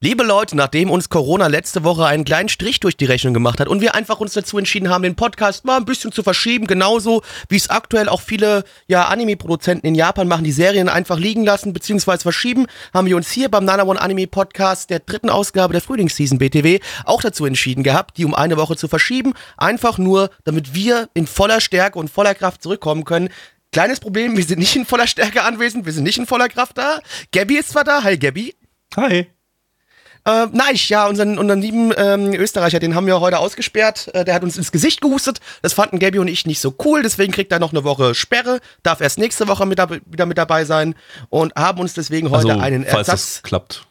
Liebe Leute, nachdem uns Corona letzte Woche einen kleinen Strich durch die Rechnung gemacht hat und wir einfach uns dazu entschieden haben, den Podcast mal ein bisschen zu verschieben, genauso wie es aktuell auch viele ja, Anime-Produzenten in Japan machen, die Serien einfach liegen lassen bzw. verschieben, haben wir uns hier beim Nana One Anime Podcast der dritten Ausgabe der Frühlingsseason BTW auch dazu entschieden gehabt, die um eine Woche zu verschieben, einfach nur, damit wir in voller Stärke und voller Kraft zurückkommen können. Kleines Problem, wir sind nicht in voller Stärke anwesend, wir sind nicht in voller Kraft da. Gabby ist zwar da, hi Gabby. Hi. Äh, nein, ja, unseren, unseren lieben ähm, Österreicher, den haben wir heute ausgesperrt. Äh, der hat uns ins Gesicht gehustet. Das fanden Gabby und ich nicht so cool. Deswegen kriegt er noch eine Woche Sperre. Darf erst nächste Woche mit, wieder mit dabei sein. Und haben uns deswegen heute Also, einen falls Ersatz. das klappt.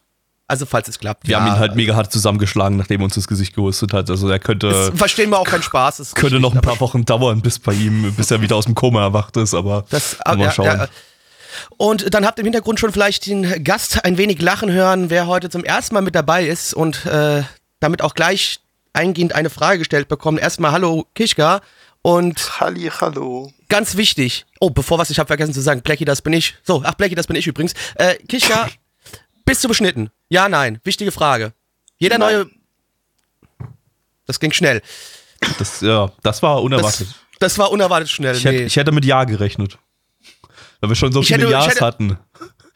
also, falls es klappt. Wir ja, haben ihn halt mega hart zusammengeschlagen, nachdem er uns das Gesicht gehustet hat. Also er könnte, das verstehen wir auch keinen Spaß. Könnte richtig, noch ein paar Wochen dauern, bis bei ihm, bis er wieder aus dem Koma erwacht ist, aber Das, mal ja, schauen. ja. Und dann habt ihr im Hintergrund schon vielleicht den Gast ein wenig lachen hören, wer heute zum ersten Mal mit dabei ist und äh, damit auch gleich eingehend eine Frage gestellt bekommt. Erstmal Hallo Kischka und Halli, hallo. ganz wichtig, oh, bevor was, ich habe vergessen zu sagen, Blackie, das bin ich. So, ach, Blackie, das bin ich übrigens. Äh, Kischka, bist du beschnitten? Ja, nein, wichtige Frage. Jeder Nein. neue... Das ging schnell. Das, ja, das war Das, unerwartet. das war unerwartet schnell. ich, hätte, nee. ich hätte mit Ja gerechnet. Weil wir schon so Ich viele hätte- hätte- hatten.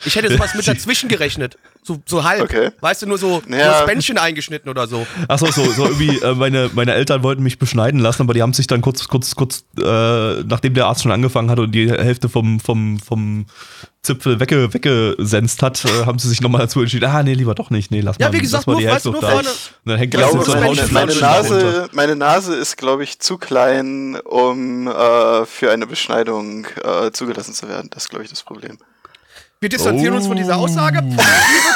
Ich hätte sowas mit dazwischen gerechnet. So, so halb. Okay. Weißt du, nur so, Ja. nur das Bändchen eingeschnitten oder so. Achso, so, so irgendwie, äh, meine, meine Eltern wollten mich beschneiden lassen, aber die haben sich dann kurz, kurz, kurz, äh, nachdem der Arzt schon angefangen hat und die Hälfte vom, vom, vom Zipfel wegge, weggesenzt hat, äh, haben sie sich nochmal dazu entschieden, ah, nee, lieber doch nicht, nee, lass Ja, mal, wie gesagt, lass mal nur- die weißt Hälfte nur da. vorne- Und dann hängt glaube, so meine, meine. Nase, meine Nase ist, glaube ich, zu klein, um äh, für eine Beschneidung äh, zugelassen zu werden. Das ist, glaube ich, das Problem. Wir distanzieren uns von dieser Aussage. Liebe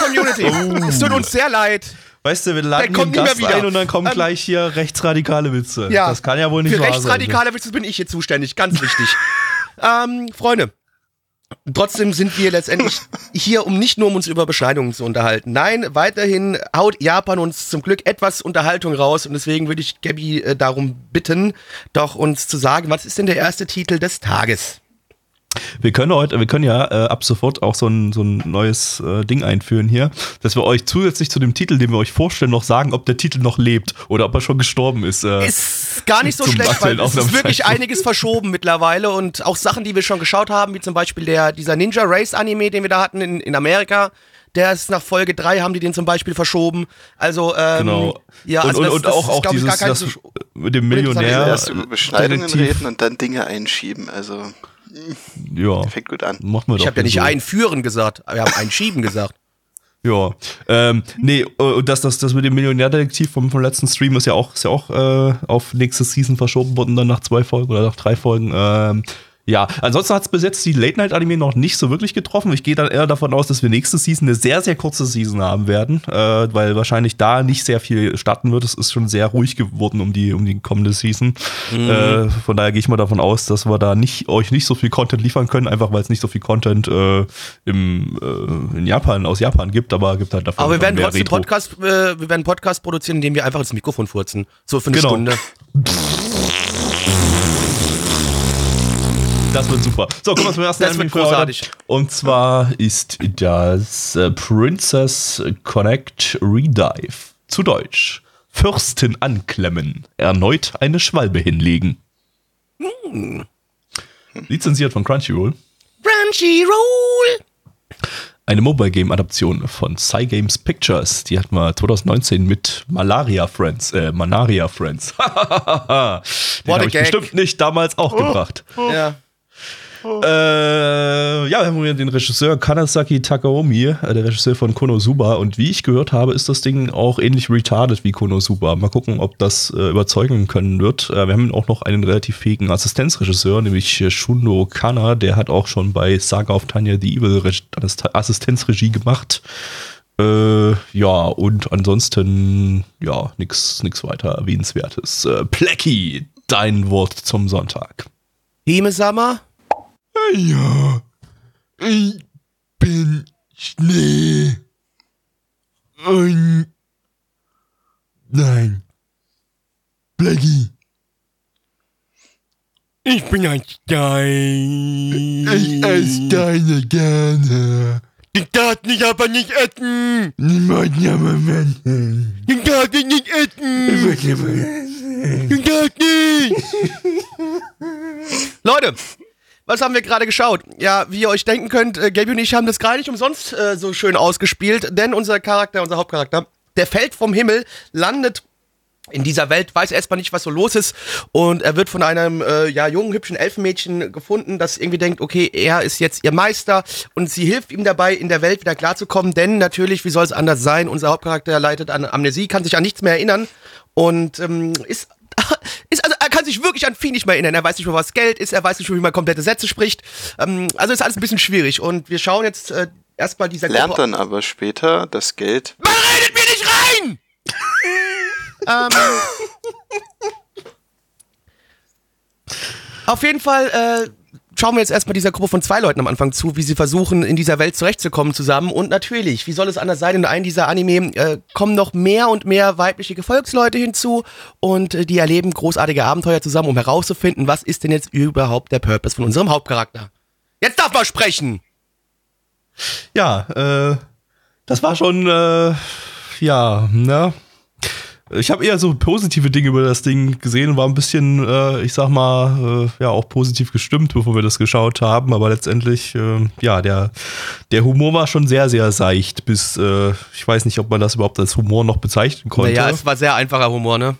Community, es tut uns sehr leid. Weißt du, wir laden den Gast wieder. ein und dann kommen Ähm, glich hier rechtsradikale Witze. Ja, das kann ja wohl nicht Für wahr sein. rechtsradikale Witze bin ich hier zuständig, ganz wichtig. ähm, Freunde, trotzdem sind wir letztendlich hier, um nicht nur um uns über Beschneidungen zu unterhalten. Nein, weiterhin haut Japan uns zum Glück etwas Unterhaltung raus und deswegen würde ich Gabby äh, darum bitten, doch uns zu sagen, was ist denn der erste Titel des Tages? Wir können heute, wir können ja äh, ab sofort auch so ein, so ein neues äh, Ding einführen hier, dass wir euch zusätzlich zu dem Titel, den wir euch vorstellen, noch sagen, ob der Titel noch lebt oder ob er schon gestorben ist. Äh, Ist gar nicht so schlecht, weil es ist wirklich einiges verschoben mittlerweile und auch Sachen, die wir schon geschaut haben, wie zum Beispiel der, dieser Ninja Race Anime, den wir da hatten in, in Amerika. Der ist nach Folge 3, haben die den zum Beispiel verschoben. Also, ähm, genau. ja, und also und, das, und das auch, ist, auch glaub ich, dieses gar kein das so- mit dem. Millionär. Erst über Beschneidungen reden und dann Dinge einschieben. Also, Ja, fängt gut an. machen wir Ich habe ja nicht so. einführen gesagt, wir haben einschieben gesagt. Ja, ähm, nee, äh, und das, das, das mit dem Millionärdetektiv vom, vom letzten Stream ist ja auch, ist ja auch äh, auf nächste Season verschoben worden, dann nach zwei Folgen oder nach drei Folgen. Ähm, ja, ansonsten hat es bis jetzt die Late-Night-Anime noch nicht so wirklich getroffen. Ich gehe dann eher davon aus, dass wir nächste Season eine sehr, sehr kurze Season haben werden, äh, weil wahrscheinlich da nicht sehr viel starten wird. Es ist schon sehr ruhig geworden um die, um die kommende Season. Äh, von daher gehe ich mal davon aus, dass wir da nicht, euch nicht so viel Content liefern können, einfach weil es nicht so viel Content äh, im, äh, in Japan, aus Japan gibt, aber gibt halt davon Aber wir werden trotzdem Retro. Podcast, äh, wir werden Podcast produzieren, in dem wir einfach ins Mikrofon furzen. So für eine Genau. Stunde. Das wird super. So, kommen wir zum ersten Das Anime für heute. großartig. Und zwar ist das äh, Princess Connect Redive. Zu Deutsch. Fürstin anklemmen. Erneut eine Schwalbe hinlegen. Hm. Lizenziert von Crunchyroll. Crunchyroll! Eine Mobile Game Adaption von Cygames Pictures. Die hatten wir 2019 mit Malaria Friends. Äh, Manaria Friends. Den habe ich bestimmt nicht damals auch gebracht. Ja. Äh, ja, wir haben hier den Regisseur Kanasaki Takaomi, äh, der Regisseur von Konosuba. Und wie ich gehört habe, ist das Ding auch ähnlich retarded wie Konosuba. Mal gucken, ob das äh, überzeugen können wird. Äh, wir haben auch noch einen relativ fähigen Assistenzregisseur, nämlich äh, Shundo Kana. Der hat auch schon bei Saga of Tanya the Evil Reg Assistenzregie gemacht. Äh, ja, und ansonsten, ja, nichts nix weiter Erwähnenswertes. Äh, Plecky, dein Wort zum Sonntag. Hime-Sama? Ja, ich bin Schnee. Und nein, Blackie. Ich bin ein Stein. Ich esse deine gerne. Den darf ich aber nicht essen. Niemand aber Menschen. Den darf ich nicht essen. Den darf nicht. Leute, was haben wir gerade geschaut? Ja, wie ihr euch denken könnt, äh, Gaby und ich haben das gerade nicht umsonst äh, so schön ausgespielt, denn unser Charakter, unser Hauptcharakter, der fällt vom Himmel, landet in dieser Welt, weiß erstmal nicht, was so los ist und er wird von einem äh, ja, jungen, hübschen Elfenmädchen gefunden, das irgendwie denkt, okay, er ist jetzt ihr Meister und sie hilft ihm dabei, in der Welt wieder klarzukommen, denn natürlich, wie soll es anders sein, unser Hauptcharakter leidet an Amnesie, kann sich an nichts mehr erinnern und ähm, ist ist kann sich wirklich an viel nicht mehr erinnern. Er weiß nicht mehr, was Geld ist, er weiß nicht mehr, wie man komplette Sätze spricht. Ähm, also ist alles ein bisschen schwierig. Und wir schauen jetzt äh, erstmal dieser Lernt Gruppe- dann aber später das Geld. Man redet mir nicht rein! ähm, auf jeden Fall äh, schauen wir jetzt erstmal dieser Gruppe von zwei Leuten am Anfang zu, wie sie versuchen, in dieser Welt zurechtzukommen zusammen. Und natürlich, wie soll es anders sein, in einem dieser Anime äh, kommen noch mehr und mehr weibliche Gefolgsleute hinzu und äh, die erleben großartige Abenteuer zusammen, um herauszufinden, was ist denn jetzt überhaupt der Purpose von unserem Hauptcharakter. Jetzt darf man sprechen! Ja, äh, das war schon, äh, ja, ne? Ich habe eher so positive Dinge über das Ding gesehen und war ein bisschen, äh, ich sag mal, äh, ja, auch positiv gestimmt, bevor wir das geschaut haben. Aber letztendlich, äh, ja, der, der Humor war schon sehr, sehr seicht. Bis, äh, ich weiß nicht, ob man das überhaupt als Humor noch bezeichnen konnte. Naja, es war sehr einfacher Humor, ne?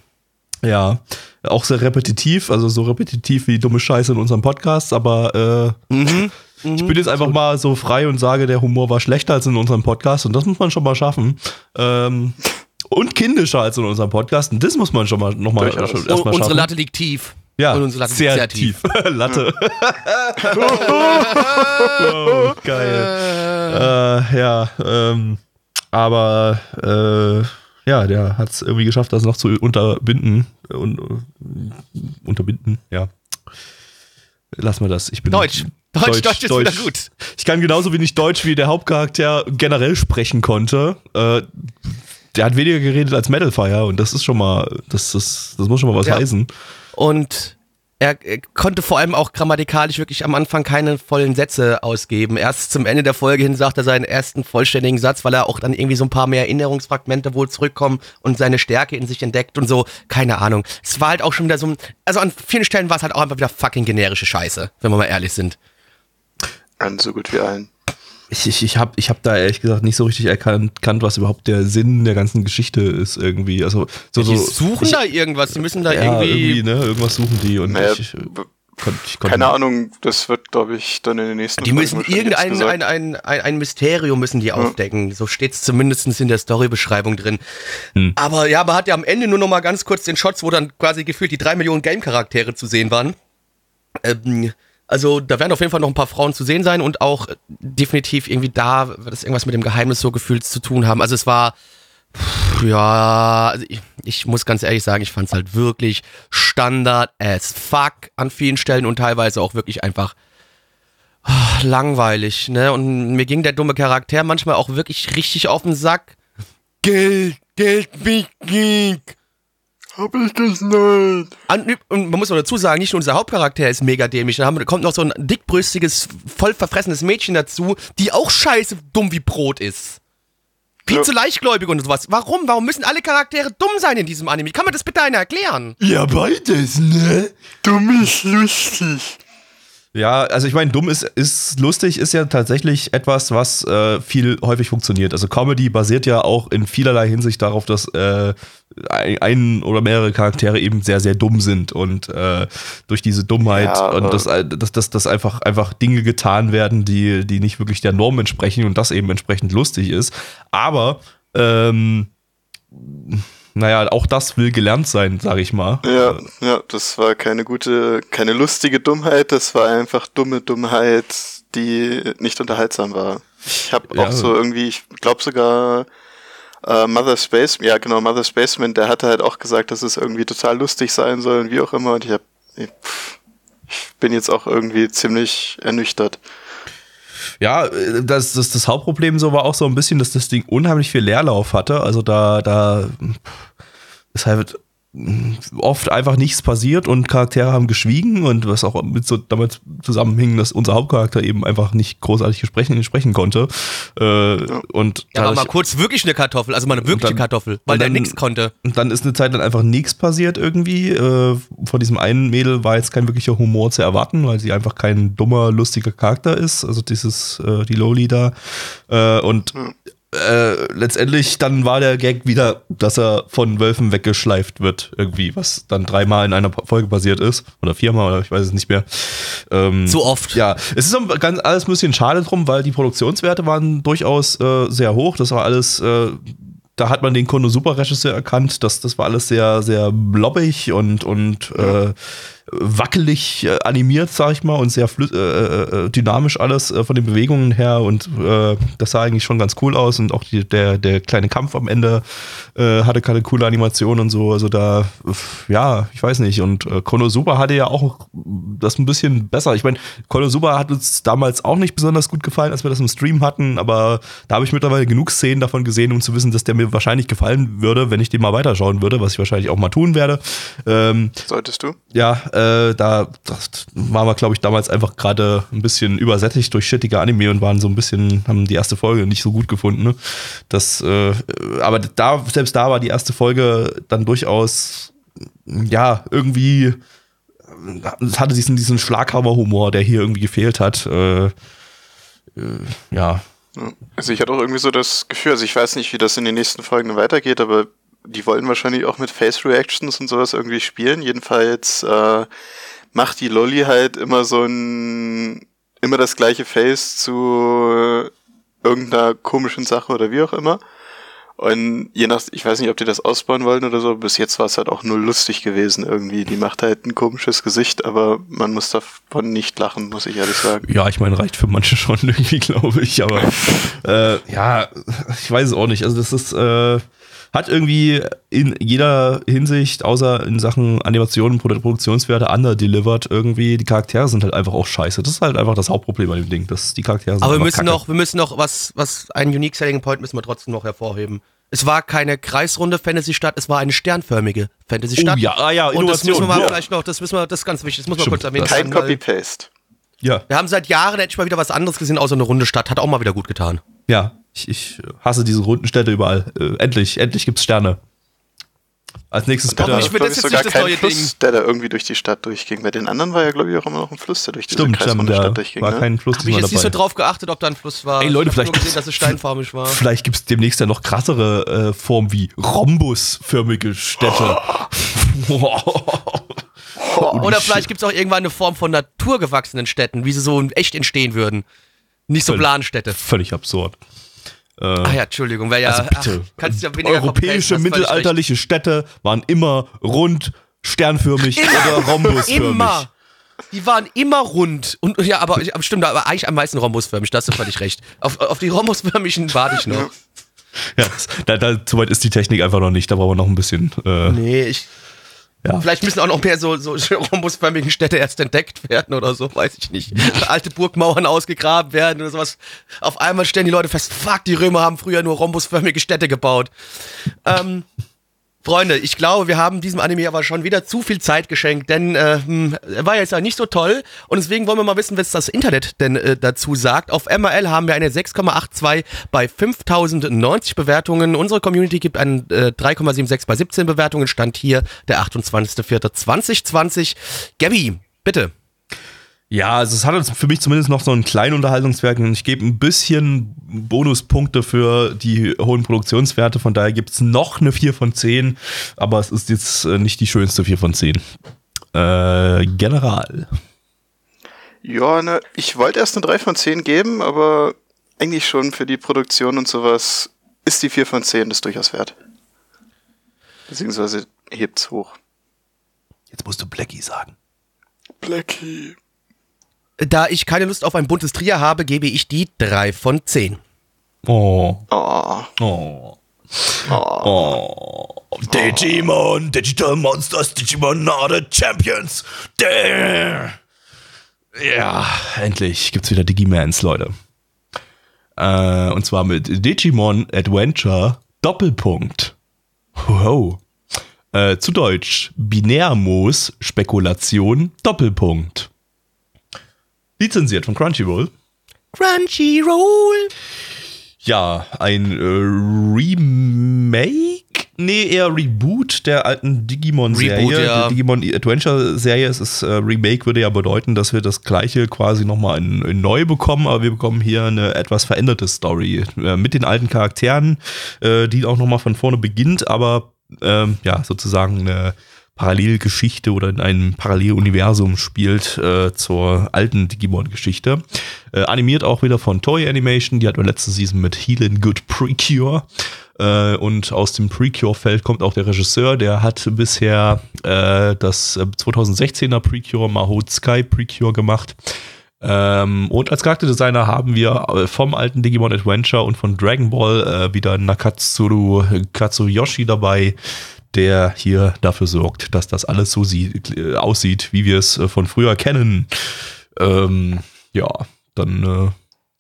Ja, auch sehr repetitiv, also so repetitiv wie dumme Scheiße in unserem Podcast, aber äh, ich bin jetzt einfach mal so frei und sage, der Humor war schlechter als in unserem Podcast und das muss man schon mal schaffen. Ähm, und kindischer als in unserem Podcast und das muss man schon mal nochmal erstmal Und unsere schaffen. Latte liegt tief. ja, und unsere Latte liegt sehr, sehr tief. tief. Latte. oh, geil. Äh, ja, ähm, aber äh, ja, der hat es irgendwie geschafft, das noch zu unterbinden. Und, äh, unterbinden, ja. Lass mal das. Ich bin Deutsch. Deutsch, Deutsch, ist wieder gut. Ich kann genauso wenig Deutsch wie der Hauptcharakter generell sprechen konnte. Äh, der hat weniger geredet als Metalfire und das ist schon mal, das, das, das muss schon mal was Ja. heißen. Und er konnte vor allem auch grammatikalisch wirklich am Anfang keine vollen Sätze ausgeben. Erst zum Ende der Folge hin sagt er seinen ersten vollständigen Satz, weil er auch dann irgendwie so ein paar mehr Erinnerungsfragmente wohl zurückkommen und seine Stärke in sich entdeckt und so. Keine Ahnung. Es war halt auch schon wieder so ein, also an vielen Stellen war es halt auch einfach wieder fucking generische Scheiße, wenn wir mal ehrlich sind. An so gut wie allen. Ich, ich, ich habe ich hab da ehrlich gesagt nicht so richtig erkannt, was überhaupt der Sinn der ganzen Geschichte ist irgendwie. Also so, Die so suchen ich, da irgendwas, die müssen da ja, irgendwie, irgendwie, ne, irgendwas suchen die und Naja, ich, äh, b- konnt, ich konnte keine Ahnung, das wird, glaube ich, dann in den nächsten Die müssen irgendein ein, ein, ein, ein Mysterium müssen die aufdecken. So steht es zumindest in der Storybeschreibung drin. Hm. Aber ja, man hat ja am Ende nur noch mal ganz kurz den Shots, wo dann quasi gefühlt die drei Millionen Game-Charaktere zu sehen waren. Ähm, also da werden auf jeden Fall noch ein paar Frauen zu sehen sein und auch definitiv irgendwie da wird es irgendwas mit dem Geheimnis so gefühlt zu tun haben. Also es war ja, also ich, ich muss ganz ehrlich sagen, ich fand es halt wirklich Standard as fuck an vielen Stellen und teilweise auch wirklich einfach ah, langweilig, ne? Und mir ging der dumme Charakter manchmal auch wirklich richtig auf den Sack. Geld, Geld, wichtig. Hab ich das nicht? Und man muss auch dazu sagen, nicht nur unser Hauptcharakter ist mega dämlich, da kommt noch so ein dickbrüstiges, voll verfressenes Mädchen dazu, die auch scheiße dumm wie Brot ist. Viel Ja. zu leichtgläubig und sowas. Warum? Warum müssen alle Charaktere dumm sein in diesem Anime? Kann man das bitte einer erklären? Ja, beides, ne? Dumm ist lustig. Ja, also ich meine, dumm ist, ist lustig, ist ja tatsächlich etwas, was äh, viel häufig funktioniert. Also Comedy basiert ja auch in vielerlei Hinsicht darauf, dass äh, ein, oder mehrere Charaktere eben sehr, sehr dumm sind und äh, durch diese Dummheit Ja, und das, dass, dass, dass einfach, einfach Dinge getan werden, die, die nicht wirklich der Norm entsprechen und das eben entsprechend lustig ist. Aber ähm, naja, auch das will gelernt sein, sage ich mal. Ja, ja, das war keine gute, keine lustige Dummheit, das war einfach dumme Dummheit, die nicht unterhaltsam war. Ich habe Ja. auch so irgendwie, ich glaube sogar äh, Mother Space, ja genau, Mother Spaceman, der hatte halt auch gesagt, dass es irgendwie total lustig sein soll und wie auch immer und ich hab, ich, pff, ich bin jetzt auch irgendwie ziemlich ernüchtert. Ja, das, das, das Hauptproblem so war auch so ein bisschen, dass das Ding unheimlich viel Leerlauf hatte. Also da, da ist halt oft einfach nichts passiert und Charaktere haben geschwiegen und was auch mit so damit zusammenhing, dass unser Hauptcharakter eben einfach nicht großartig sprechen, sprechen konnte. Äh, Und Ja, aber mal kurz wirklich eine Kartoffel, also mal eine wirkliche dann- Kartoffel, weil der nichts konnte. Und dann ist eine Zeit lang einfach nichts passiert irgendwie. Äh, von diesem einen Mädel war jetzt kein wirklicher Humor zu erwarten, weil sie einfach kein dummer, lustiger Charakter ist. Also dieses, äh, die Loli da. Äh, und äh, letztendlich dann war der Gag wieder, dass er von Wölfen weggeschleift wird irgendwie, was dann dreimal in einer Folge passiert ist. Oder viermal, oder ich weiß es nicht mehr. Ähm, Zu oft. ja, es ist ganz alles ein bisschen schade drum, weil die Produktionswerte waren durchaus äh, sehr hoch. Das war alles, äh, da hat man den Konosuba-Regisseur erkannt. Das, das war alles sehr, sehr blobbig und, und äh, wackelig äh, animiert, sag ich mal, und sehr äh, äh, dynamisch alles von den Bewegungen her. Und das sah eigentlich schon ganz cool aus. Und auch die, der, der kleine Kampf am Ende hatte keine coole Animation und so. Also da, ja, ich weiß nicht. Und äh, Konosuba hatte ja auch das ein bisschen besser. Ich meine, Konosuba hat uns damals auch nicht besonders gut gefallen, als wir das im Stream hatten, aber da habe ich mittlerweile genug Szenen davon gesehen, um zu wissen, dass der mir wahrscheinlich gefallen würde, wenn ich den mal weiterschauen würde, was ich wahrscheinlich auch mal tun werde. Ähm, Solltest du? ja, äh, da waren wir, glaube ich, damals einfach gerade ein bisschen übersättigt durch shittige Anime und waren so ein bisschen, haben die erste Folge nicht so gut gefunden. Ne? Das, äh, aber da, selbst da war die erste Folge dann durchaus, ja, irgendwie, äh, hatte diesen, diesen Schlaghammer-Humor, der hier irgendwie gefehlt hat. Äh, äh, ja, Also ich hatte auch irgendwie so das Gefühl, also ich weiß nicht, wie das in den nächsten Folgen weitergeht, aber die wollen wahrscheinlich auch mit Face Reactions und sowas irgendwie spielen. Jedenfalls äh, macht die Lolly halt immer so ein immer das gleiche Face zu irgendeiner komischen Sache oder wie auch immer. Und je nach, ich weiß nicht, ob die das ausbauen wollen oder so, bis jetzt war es halt auch nur lustig gewesen irgendwie. Die macht halt ein komisches Gesicht, aber man muss davon nicht lachen, muss ich ehrlich sagen. Ja, ich meine, reicht für manche schon irgendwie, glaube ich. Aber äh, ja, ich weiß es auch nicht. Also das ist, äh, hat irgendwie in jeder Hinsicht, außer in Sachen Animationen, Produ- Produktionswerte, underdelivered irgendwie. Die Charaktere sind halt einfach auch scheiße. Das ist halt einfach das Hauptproblem an dem Ding. Das, die Charaktere sind Aber wir müssen kacke. noch, wir müssen noch was, was einen Unique Selling Point müssen wir trotzdem noch hervorheben. Es war keine kreisrunde Fantasy-Stadt, es war eine sternförmige Fantasy-Stadt. Oh ja, ah ja, Und das Innovation. müssen wir mal ja. vielleicht noch, das müssen wir, das ist ganz wichtig, das muss man kurz erwähnen. Kein Copy-Paste. ja, Wir haben seit Jahren endlich mal wieder was anderes gesehen, außer eine runde Stadt. Hat auch mal wieder gut getan. ja. Ich, ich hasse diese runden Städte überall. Äh, endlich, endlich gibt's Sterne. Als nächstes Doch, bitte. ich will glaub das ich, jetzt sogar nicht das kein neue Fluss, Ding. der da irgendwie durch die Stadt durchging. Bei den anderen war ja, glaube ich, auch immer noch ein Fluss, der durch da Stadt durchging. war ne? kein Fluss Habe ich jetzt nicht so dabei. drauf geachtet, ob da ein Fluss war. Ey, Leute, ich hab vielleicht- gesehen, dass es steinfarbig war. Vielleicht gibt es demnächst ja noch krassere äh, Formen wie rhombusförmige Städte. Oder vielleicht gibt es auch irgendwann eine Form von naturgewachsenen Städten, wie sie so in echt entstehen würden. Nicht so Völlig. Planstädte. Völlig absurd. Äh, Ah ja, Entschuldigung, wäre ja. also bitte. Ach, kannst ja weniger Europäische mittelalterliche Städte waren immer rund, sternförmig oder recht. rhombusförmig. Immer. Die waren immer rund. Und ja, aber, stimmt, aber eigentlich am meisten rhombusförmig, da hast du völlig recht. Auf, auf die rhombusförmigen warte ich noch. Ja, da, da, so weit ist die Technik einfach noch nicht. Da brauchen wir noch ein bisschen. Äh, Nee, ich. Ja. Vielleicht müssen auch noch mehr so, so rhombusförmigen Städte erst entdeckt werden oder so, weiß ich nicht. Alte Burgmauern ausgegraben werden oder sowas. Auf einmal stellen die Leute fest, fuck, die Römer haben früher nur rhombusförmige Städte gebaut. Ähm, Freunde, ich glaube, wir haben diesem Anime aber schon wieder zu viel Zeit geschenkt, denn äh, hm, er war jetzt ja nicht so toll und deswegen wollen wir mal wissen, was das Internet denn äh, dazu sagt. Auf MRL haben wir eine 6,82 bei 5090 Bewertungen. Unsere Community gibt einen äh, 3,76 bei 17 Bewertungen. Stand hier der 28.04.2020. Gabby, bitte. Ja, also es hat für mich zumindest noch so einen kleinen Unterhaltungswerk und ich gebe ein bisschen Bonuspunkte für die hohen Produktionswerte. Von daher gibt es noch eine 4 von 10, aber es ist jetzt äh, nicht die schönste 4 von 10. Äh, General. Ja, ne, ich wollte erst eine 3 von 10 geben, aber eigentlich schon für die Produktion und sowas ist die 4 von 10 das durchaus wert. Beziehungsweise hebt's hoch. Jetzt musst du Blackie sagen. Blackie. Da ich keine Lust auf ein buntes Trier habe, gebe ich die 3 von 10. Oh. Oh. Oh. Oh. Digimon, Digital Monsters, Digimon are the Champions. Damn. Ja, endlich gibt's wieder Digimans, Leute. Äh, und zwar mit Digimon Adventure Doppelpunkt. Wow. Äh, zu Deutsch Binärmoos Spekulation Doppelpunkt. Lizenziert von Crunchyroll. Crunchyroll. Ja, ein äh, Remake? Nee, eher Reboot der alten Digimon-Serie. Ja. Digimon Adventure-Serie. Es ist äh, Remake, würde ja bedeuten, dass wir das gleiche quasi nochmal in, in neu bekommen, aber wir bekommen hier eine etwas veränderte Story. Äh, mit den alten Charakteren, äh, die auch nochmal von vorne beginnt, aber ähm, ja, sozusagen eine Parallelgeschichte oder in einem Paralleluniversum spielt äh, zur alten Digimon-Geschichte. Äh, animiert auch wieder von Toy Animation, die hatten wir letzte Season mit Healing Good Precure. Äh, und aus dem Precure-Feld kommt auch der Regisseur, der hat bisher äh, das äh, 2016er Precure Mahou Sky Precure gemacht. Ähm, und als Charakterdesigner haben wir äh, vom alten Digimon Adventure und von Dragon Ball äh, wieder Nakatsuru Katsuyoshi dabei, der hier dafür sorgt, dass das alles so sieht, äh, aussieht, wie wir es äh, von früher kennen. Ähm, ja, dann äh,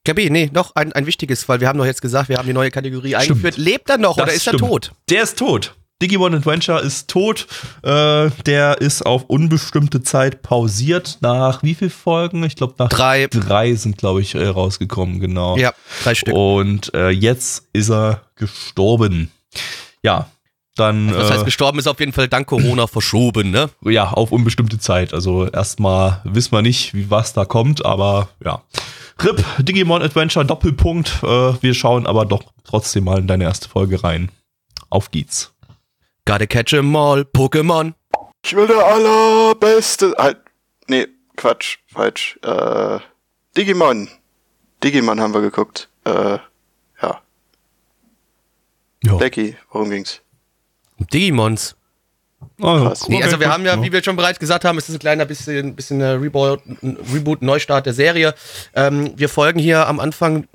Gabi, nee, noch ein, ein wichtiges, weil wir haben doch jetzt gesagt, wir haben die neue Kategorie eingeführt. Lebt er noch oder Das ist er stimmt. tot? Der ist tot. Digimon Adventure ist tot. Äh, der ist auf unbestimmte Zeit pausiert. Nach wie viel Folgen? Ich glaube, nach Drei. drei sind, glaube ich, äh, rausgekommen, genau. Ja, drei Stück. Und äh, jetzt ist er gestorben. Ja, dann Das heißt, äh, gestorben ist auf jeden Fall dank Corona verschoben, ne? ja auf unbestimmte Zeit. Also erstmal wissen wir nicht, wie was da kommt, aber ja. RIP, Digimon Adventure Doppelpunkt. Äh, wir schauen aber doch trotzdem mal in deine erste Folge rein. Auf geht's. Gotta catch 'em all, Pokémon. Ich will der allerbeste. Halt. Nee, Quatsch, falsch. Äh, Digimon. Digimon haben wir geguckt. Äh, ja. Becky, worum ging's? Digimons. Oh, Krass. Nee, also wir haben ja, wie wir schon bereits gesagt haben, es ist ein kleiner bisschen, bisschen Reboot, Reboot, Neustart der Serie. Ähm, wir folgen hier am Anfang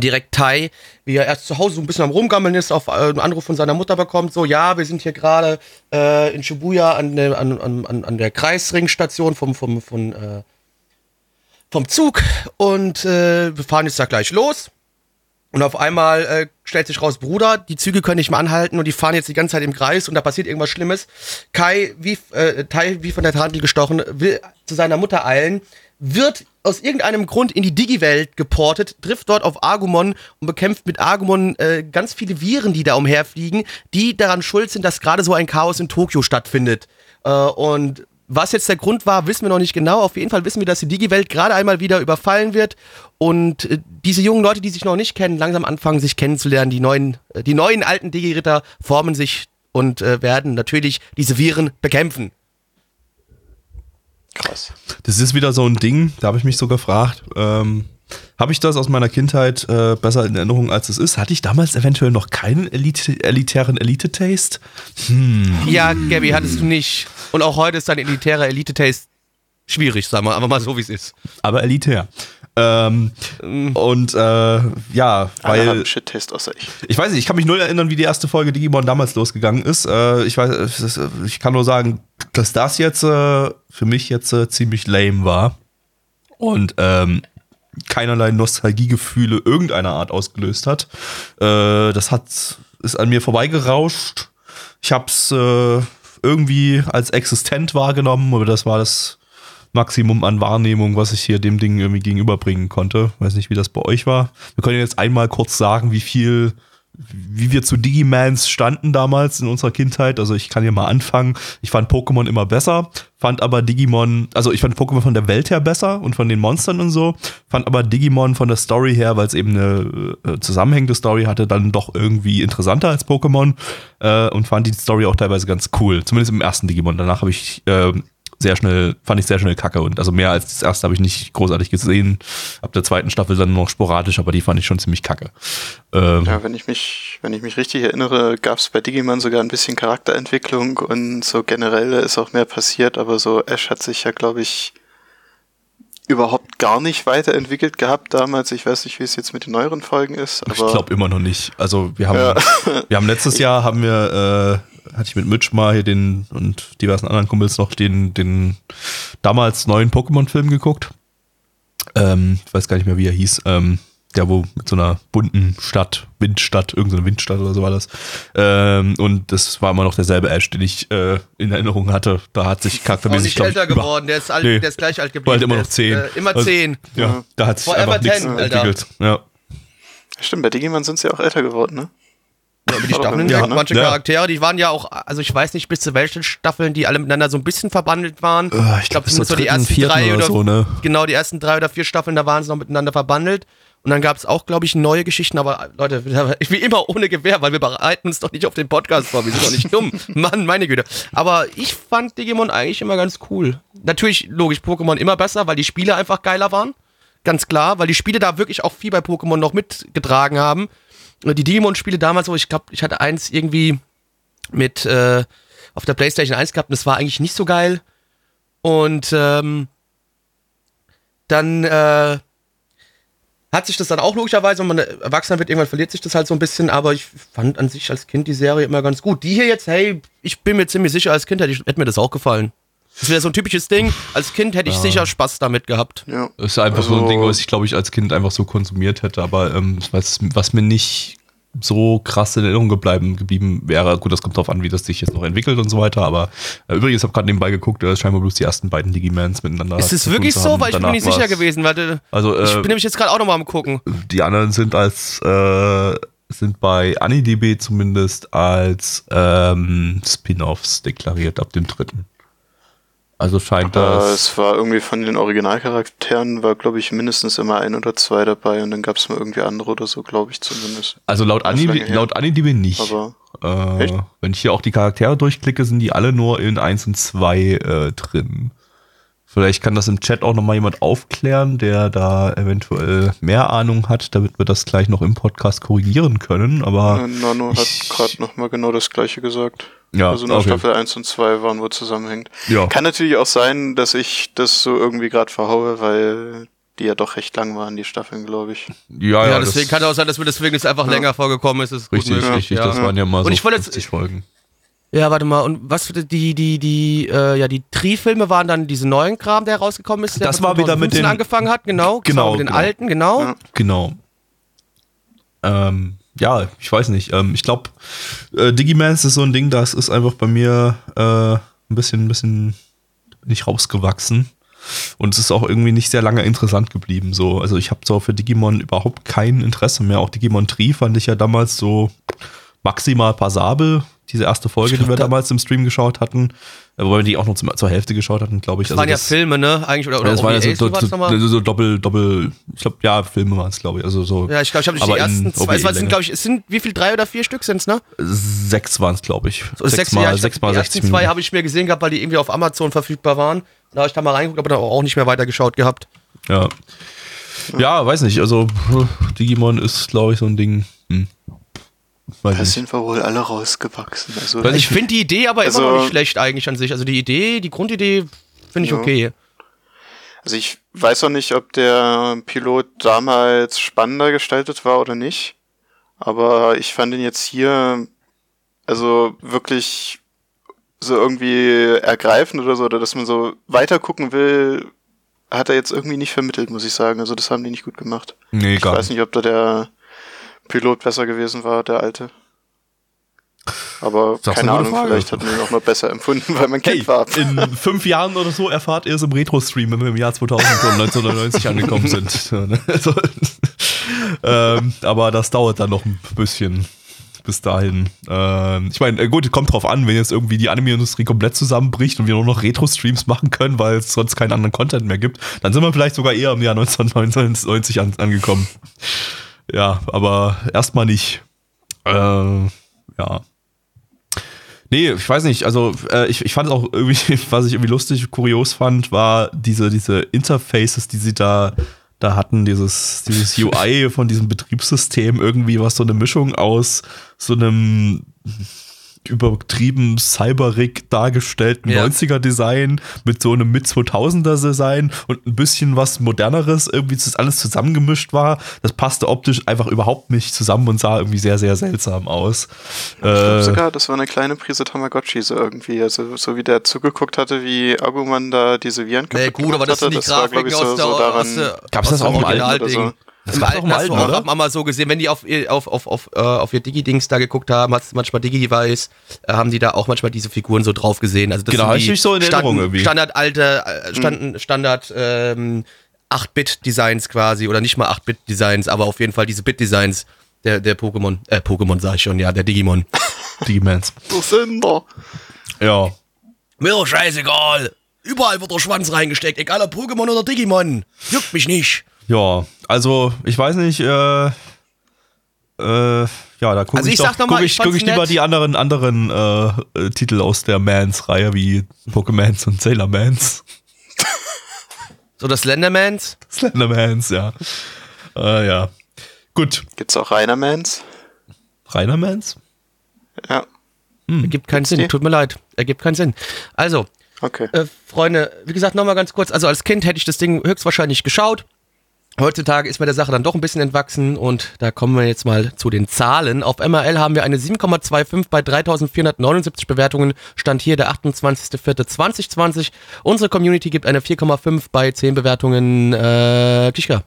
direkt Tai, wie er erst zu Hause so ein bisschen am Rumgammeln ist, auf äh, einen Anruf von seiner Mutter bekommt, so, ja, wir sind hier gerade äh, in Shibuya an der, an, an, an- der Kreisringstation vom, vom, von, äh, vom Zug und äh, wir fahren jetzt da gleich los. Und auf einmal äh, stellt sich raus, Bruder, die Züge können nicht mehr anhalten und die fahren jetzt die ganze Zeit im Kreis und da passiert irgendwas Schlimmes. Kai, wie, Tai, wie von der Tarantel gestochen, will zu seiner Mutter eilen, wird aus irgendeinem Grund in die Digi-Welt geportet, trifft dort auf Agumon und bekämpft mit Agumon äh, ganz viele Viren, die da umherfliegen, die daran schuld sind, dass gerade so ein Chaos in Tokio stattfindet. Äh, und was jetzt der Grund war, wissen wir noch nicht genau. Auf jeden Fall wissen wir, dass die Digi-Welt gerade einmal wieder überfallen wird und äh, diese jungen Leute, die sich noch nicht kennen, langsam anfangen, sich kennenzulernen. Die neuen, äh, die neuen alten Digi-Ritter formen sich und äh, werden natürlich diese Viren bekämpfen. Krass. Das ist wieder so ein Ding, da habe ich mich so gefragt, ähm, habe ich das aus meiner Kindheit äh, besser in Erinnerung, als es ist? Hatte ich damals eventuell noch keinen Elite, elitären Elite-Taste? Ja, Gabby, hattest du nicht. Und auch heute ist dein elitärer Elite-Taste schwierig, sagen wir einfach mal so, wie es ist. Aber elitär. Ähm, und äh, ja, Alle weil haben Shit-Taste außer ich. ich weiß nicht, ich kann mich null erinnern, wie die erste Folge Digimon damals losgegangen ist. Äh, ich weiß, ich kann nur sagen, dass das jetzt äh, für mich jetzt äh, ziemlich lame war und ähm, keinerlei Nostalgiegefühle irgendeiner Art ausgelöst hat. Äh, das hat ist an mir vorbeigerauscht. Ich hab's äh, irgendwie als existent wahrgenommen, aber das war das Maximum an Wahrnehmung, was ich hier dem Ding irgendwie gegenüberbringen konnte. Weiß nicht, wie das bei euch war. Wir können jetzt einmal kurz sagen, wie viel wie wir zu Digimans standen damals in unserer Kindheit. Also ich kann hier mal anfangen. Ich fand Pokémon immer besser, fand aber Digimon, also ich fand Pokémon von der Welt her besser und von den Monstern und so, fand aber Digimon von der Story her, weil es eben eine äh, zusammenhängende Story hatte, dann doch irgendwie interessanter als Pokémon äh, und fand die Story auch teilweise ganz cool. Zumindest im ersten Digimon. Danach habe ich äh, sehr schnell, fand ich sehr schnell kacke und also mehr als das erste habe ich nicht großartig gesehen. Ab der zweiten Staffel dann noch sporadisch, aber die fand ich schon ziemlich kacke. Ähm, Ja, wenn ich mich, wenn ich mich richtig erinnere, gab es bei Digimon sogar ein bisschen Charakterentwicklung und so generell ist auch mehr passiert, aber so Ash hat sich ja, glaube ich, überhaupt gar nicht weiterentwickelt gehabt damals. Ich weiß nicht, wie es jetzt mit den neueren Folgen ist, Ich glaube immer noch nicht. Also wir haben, Ja. wir haben letztes Jahr haben wir, äh, hatte ich mit Mitch mal hier den und diversen anderen Kumpels noch den, den damals neuen Pokémon-Film geguckt. Ähm, ich weiß gar nicht mehr, wie er hieß. Ähm, der, wo mit so einer bunten Stadt, Windstadt, irgendeine Windstadt oder so war das. Ähm, und das war immer noch derselbe Ash, den ich äh, in Erinnerung hatte. Da hat sich charaktermäßig, nicht glaub ich, älter geworden, der ist, alt, Nee. der ist gleich alt geblieben. Bald immer Der noch ist, zehn. Äh, immer Also- zehn. Ja, da hat sich Forever einfach nichts 10, Alter. entwickelt. Ja. stimmt, bei Digimon sind sie auch älter geworden, ne? Ja, über die Staffeln hinweg, ne? manche Ja. Charaktere, die waren ja auch, also ich weiß nicht, bis zu welchen Staffeln die alle miteinander so ein bisschen verbandelt waren. Äh, ich glaube, zur zumindest so die ersten drei oder oder so, ne? Genau, die ersten drei oder vier Staffeln, da waren sie noch miteinander verbandelt. Und dann gab es auch, glaube ich, neue Geschichten, aber Leute, wie immer ohne Gewehr, weil wir bereiten uns doch nicht auf den Podcast vor, wir sind doch nicht dumm. Mann, meine Güte. Aber ich fand Digimon eigentlich immer ganz cool. Natürlich, logisch, Pokémon immer besser, weil die Spiele einfach geiler waren. Ganz klar, weil die Spiele da wirklich auch viel bei Pokémon noch mitgetragen haben. Die Digimon-Spiele damals, wo ich glaube, ich hatte eins irgendwie mit äh, auf der PlayStation 1 gehabt und das war eigentlich nicht so geil. Und ähm, dann äh, hat sich das dann auch logischerweise, wenn man erwachsener wird, irgendwann verliert sich das halt so ein bisschen, aber ich fand an sich als Kind die Serie immer ganz gut. Die hier jetzt, hey, ich bin mir ziemlich sicher, als Kind hätte, ich, hätte mir das auch gefallen. Das wäre so ein typisches Ding. Als Kind hätte ich sicher Spaß damit gehabt. Ja. Das ist einfach so ein Also- Ding, was ich, glaube ich, als Kind einfach so konsumiert hätte, aber ähm, was, was mir nicht so krass in Erinnerung geblieben, geblieben wäre. Gut, das kommt drauf an, wie das sich jetzt noch entwickelt und so weiter, aber äh, übrigens, ich habe gerade nebenbei geguckt, äh, scheinbar bloß die ersten beiden Digimans miteinander. Ist es wirklich so? Weil ich bin mir nicht sicher gewesen. Warte, Also, ich äh, bin nämlich jetzt gerade auch nochmal am gucken. die anderen sind als äh, sind bei AniDB zumindest als ähm, Spin-offs deklariert ab dem dritten. Also scheint Äh, das. es war irgendwie von den Originalcharakteren, war glaube ich mindestens immer ein oder zwei dabei und dann gab es mal irgendwie andere oder so, glaube ich zumindest. Also laut, Das ist Ani, lange her. laut AniDB nicht. Aber Äh, wenn ich hier auch die Charaktere durchklicke, sind die alle nur in 1 und 2 äh, drin. Vielleicht kann das im Chat auch nochmal jemand aufklären, der da eventuell mehr Ahnung hat, damit wir das gleich noch im Podcast korrigieren können. Aber Nano hat gerade nochmal genau das gleiche gesagt. Ja, also nur okay. Staffel 1 und 2 waren wohl zusammenhängend. ja, Kann natürlich auch sein, dass ich das so irgendwie gerade verhaue, weil die ja doch recht lang waren, die Staffeln, glaube ich. ja, Ja, ja, deswegen das, kann auch sein, dass mir deswegen es einfach Ja. länger vorgekommen ist. Ist richtig, richtig. ja. Das waren ja mal Und so ich wollte jetzt- 50 Folgen. Ja, warte mal. Und was für die, die, die, äh, ja, die Tri-Filme waren dann diese neuen Kram, der rausgekommen ist, der Das war wieder mit 2015 den- angefangen hat, genau. Genau, war mit den genau. alten, genau. Ja. Genau. Ähm, ja, ich weiß nicht. Ähm, ich glaube, äh, Digimans ist so ein Ding, das ist einfach bei mir äh, ein bisschen, ein bisschen nicht rausgewachsen. Und es ist auch irgendwie nicht sehr lange interessant geblieben. So. Also ich habe so für Digimon überhaupt kein Interesse mehr. Auch Digimon Tree fand ich ja damals so maximal passabel. Diese erste Folge, die wir da- damals im Stream geschaut hatten, äh, wobei wir die auch noch zum, zur Hälfte geschaut hatten, glaube ich. Das waren ja Filme, ne? Eigentlich, oder, oder das waren ja so, war's so, so, doppel, doppel, ich glaube, ja, Filme waren es, glaube ich. Also so Ja, ich glaube, ich habe nicht die ersten zwei. Es sind, glaube ich, es sind wie viel, drei oder vier Stück sind's, ne? sechs waren es, glaube ich. So, sechs, ja, mal, ich sechs glaub, mal die 60 ersten zwei Minuten. habe ich mir gesehen gehabt, weil die irgendwie auf Amazon verfügbar waren. Da habe ich da mal reingeguckt, aber da auch nicht mehr weitergeschaut gehabt. Ja. ja, weiß nicht. Also Digimon ist, glaube ich, so ein Ding. Weiß Da nicht. sind wir wohl alle rausgewachsen. Also, Ich finde die Idee aber Also- immer noch nicht schlecht eigentlich an sich. Also die Idee, die Grundidee finde ich Ja. okay. also ich weiß auch nicht, ob der Pilot damals spannender gestaltet war oder nicht. Aber ich fand ihn jetzt hier also wirklich so irgendwie ergreifend oder so, oder dass man so weiter gucken will, hat er jetzt irgendwie nicht vermittelt, muss ich sagen. Also das haben die nicht gut gemacht. Nee, Ich gar weiß nicht, ob da der Pilot besser gewesen war, der alte. Aber keine Ahnung, Frage. vielleicht hat man ihn auch noch besser empfunden, weil man Hey, Kind war. in fünf Jahren oder so erfahrt ihr es im Retro-Stream, wenn wir im Jahr 2000 und 1999 angekommen sind. Ne? Also, ähm, aber das dauert dann noch ein bisschen. bis dahin. Ähm, ich meine, äh, gut, kommt drauf an, wenn jetzt irgendwie die Anime-Industrie komplett zusammenbricht und wir nur noch Retro-Streams machen können, weil es sonst keinen anderen Content mehr gibt, dann sind wir vielleicht sogar eher im Jahr 1999 an, angekommen. Ja, aber erstmal nicht. Äh, ja. Nee, ich weiß nicht, also äh, ich, ich fand es auch irgendwie, was ich irgendwie lustig, kurios fand, war diese, diese Interfaces, die sie da, da hatten, dieses, dieses UI von diesem Betriebssystem, irgendwie was so eine Mischung aus so einem übertrieben cyberig dargestellten Ja. 90er-Design mit so einem Mit-2000er-Design und ein bisschen was moderneres, irgendwie das alles zusammengemischt war. Das passte optisch einfach überhaupt nicht zusammen und sah irgendwie sehr, sehr seltsam aus. Ich glaube Äh, sogar, das war eine kleine Prise Tamagotchi so irgendwie. Also so wie der zugeguckt hatte, wie Agumon da diese Viren Nee, kaputt gut, aber das gemacht sind die hatte, war, glaub Grafiken aus der, aus der Gab's das auch im Alten oder Originalding. Das gab's auch im Alten hast du Alten, auch oder? an mal so gesehen, wenn die auf, ihr- auf, auf, auf, äh, auf ihr Digi-Dings da geguckt haben, hast du manchmal Digi-Device, äh, haben die da auch manchmal diese Figuren so drauf gesehen. Also das Genau, sind die so in Erinnerung irgendwie. Standard alte, äh, Stand, Standard ähm, 8-Bit-Designs quasi, oder nicht mal 8-Bit-Designs, aber auf jeden Fall diese Bit-Designs der, der Pokémon, äh, Pokémon sag ich schon, ja, der Digimon. Digimans. Das sind doch. Ja. Mir doch scheißegal. Überall wird der Schwanz reingesteckt, egal ob Pokémon oder Digimon. Juckt mich nicht. Ja, also ich weiß nicht, äh, äh, ja, da gucke Also ich, ich doch, sag noch mal, guck ich ich, guck ich lieber die anderen, anderen äh, äh, Titel aus der Mans-Reihe wie Pokémons und Sailor Mans. So das Slendermans. Slendermans, ja. Äh, ja. Gut. Gibt's auch Reinermans? Rainer Mans? Ja, Ergibt keinen Sinn, die? tut mir leid. Ergibt keinen Sinn. Also, okay. äh, Freunde, wie gesagt, nochmal ganz kurz. Also als Kind hätte ich das Ding höchstwahrscheinlich geschaut. Heutzutage ist mir der Sache dann doch ein bisschen entwachsen und da kommen wir jetzt mal zu den Zahlen. Auf MRL haben wir eine 7,25 bei 3479 Bewertungen. Stand hier der 28.04.2020. Unsere Community gibt eine 4,5 bei 10 Bewertungen. Äh, Kischka.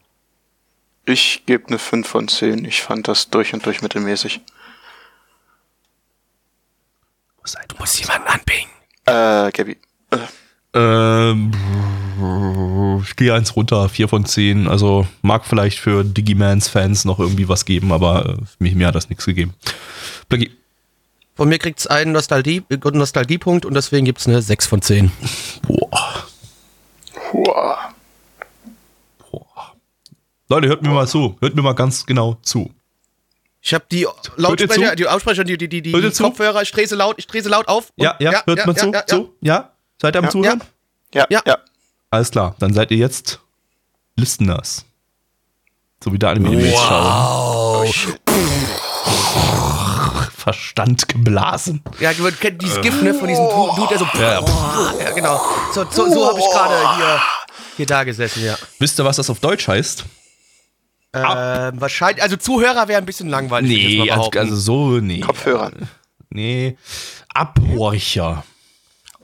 Ich gebe eine 5 von 10. Ich fand das durch und durch mittelmäßig. Du musst jemanden anpingen. Äh, Gabi. Äh, Ähm, ich gehe eins runter, vier von zehn. Also mag vielleicht für Digimans-Fans noch irgendwie was geben, aber äh, mir, mir hat das nichts gegeben. Blackie. Von mir kriegt es einen Nostalgie, Nostalgiepunkt und deswegen gibt es eine 6 von 10. Boah. Hua. Leute, hört mir mal zu. Hört mir mal ganz genau zu. Ich habe die Lautsprecher, die Aussprecher, die, die, die, die? Kopfhörer, ich drehe sie laut, ich drehe sie laut auf. und- Ja, ja, hört ja, mal ja, zu. Ja, ja. zu? Ja? Seid ihr am Ja. Zuhören? Ja, Ja. ja. Alles klar, dann seid ihr jetzt Listeners. So wie der Anime schauen. Verstand geblasen. Ja, du kennt dieses Gift, ne, von diesem Du- Dude, der so. Ja. Ja, genau. So, so, so habe ich gerade hier, hier da gesessen, ja. Wisst ihr, was das auf Deutsch heißt? Ähm, wahrscheinlich, also Zuhörer wäre ein bisschen langweilig. würd ich jetzt mal also, also so, nee. Kopfhörer. Nee. Abhorcher.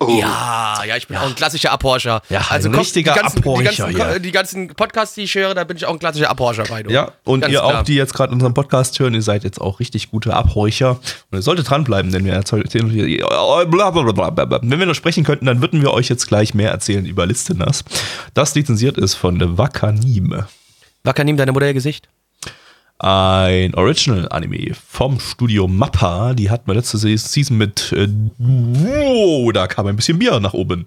Oh. ja, ja, ich bin auch ein klassischer Abhorcher. Ja, also ein richtiger die ganzen, die Abhorcher, ganzen, ja. die ganzen Podcasts, die ich höre, da bin ich auch ein klassischer Abhorcher bei. du. Ja, und Ganz ihr klar. auch, die jetzt gerade unseren Podcast hören, ihr seid jetzt auch richtig gute Abhorcher. Und ihr solltet dranbleiben, denn wir erzählen blablabla. Wenn wir noch sprechen könnten, dann würden wir euch jetzt gleich mehr erzählen über Listeners. Das lizenziert ist von Wakanim. Wakanim, deine Modellgesicht? Ein Original-Anime vom Studio Mappa. Die hatten wir letzte Se- Season mit. Äh, wow, da kam ein bisschen Bier nach oben.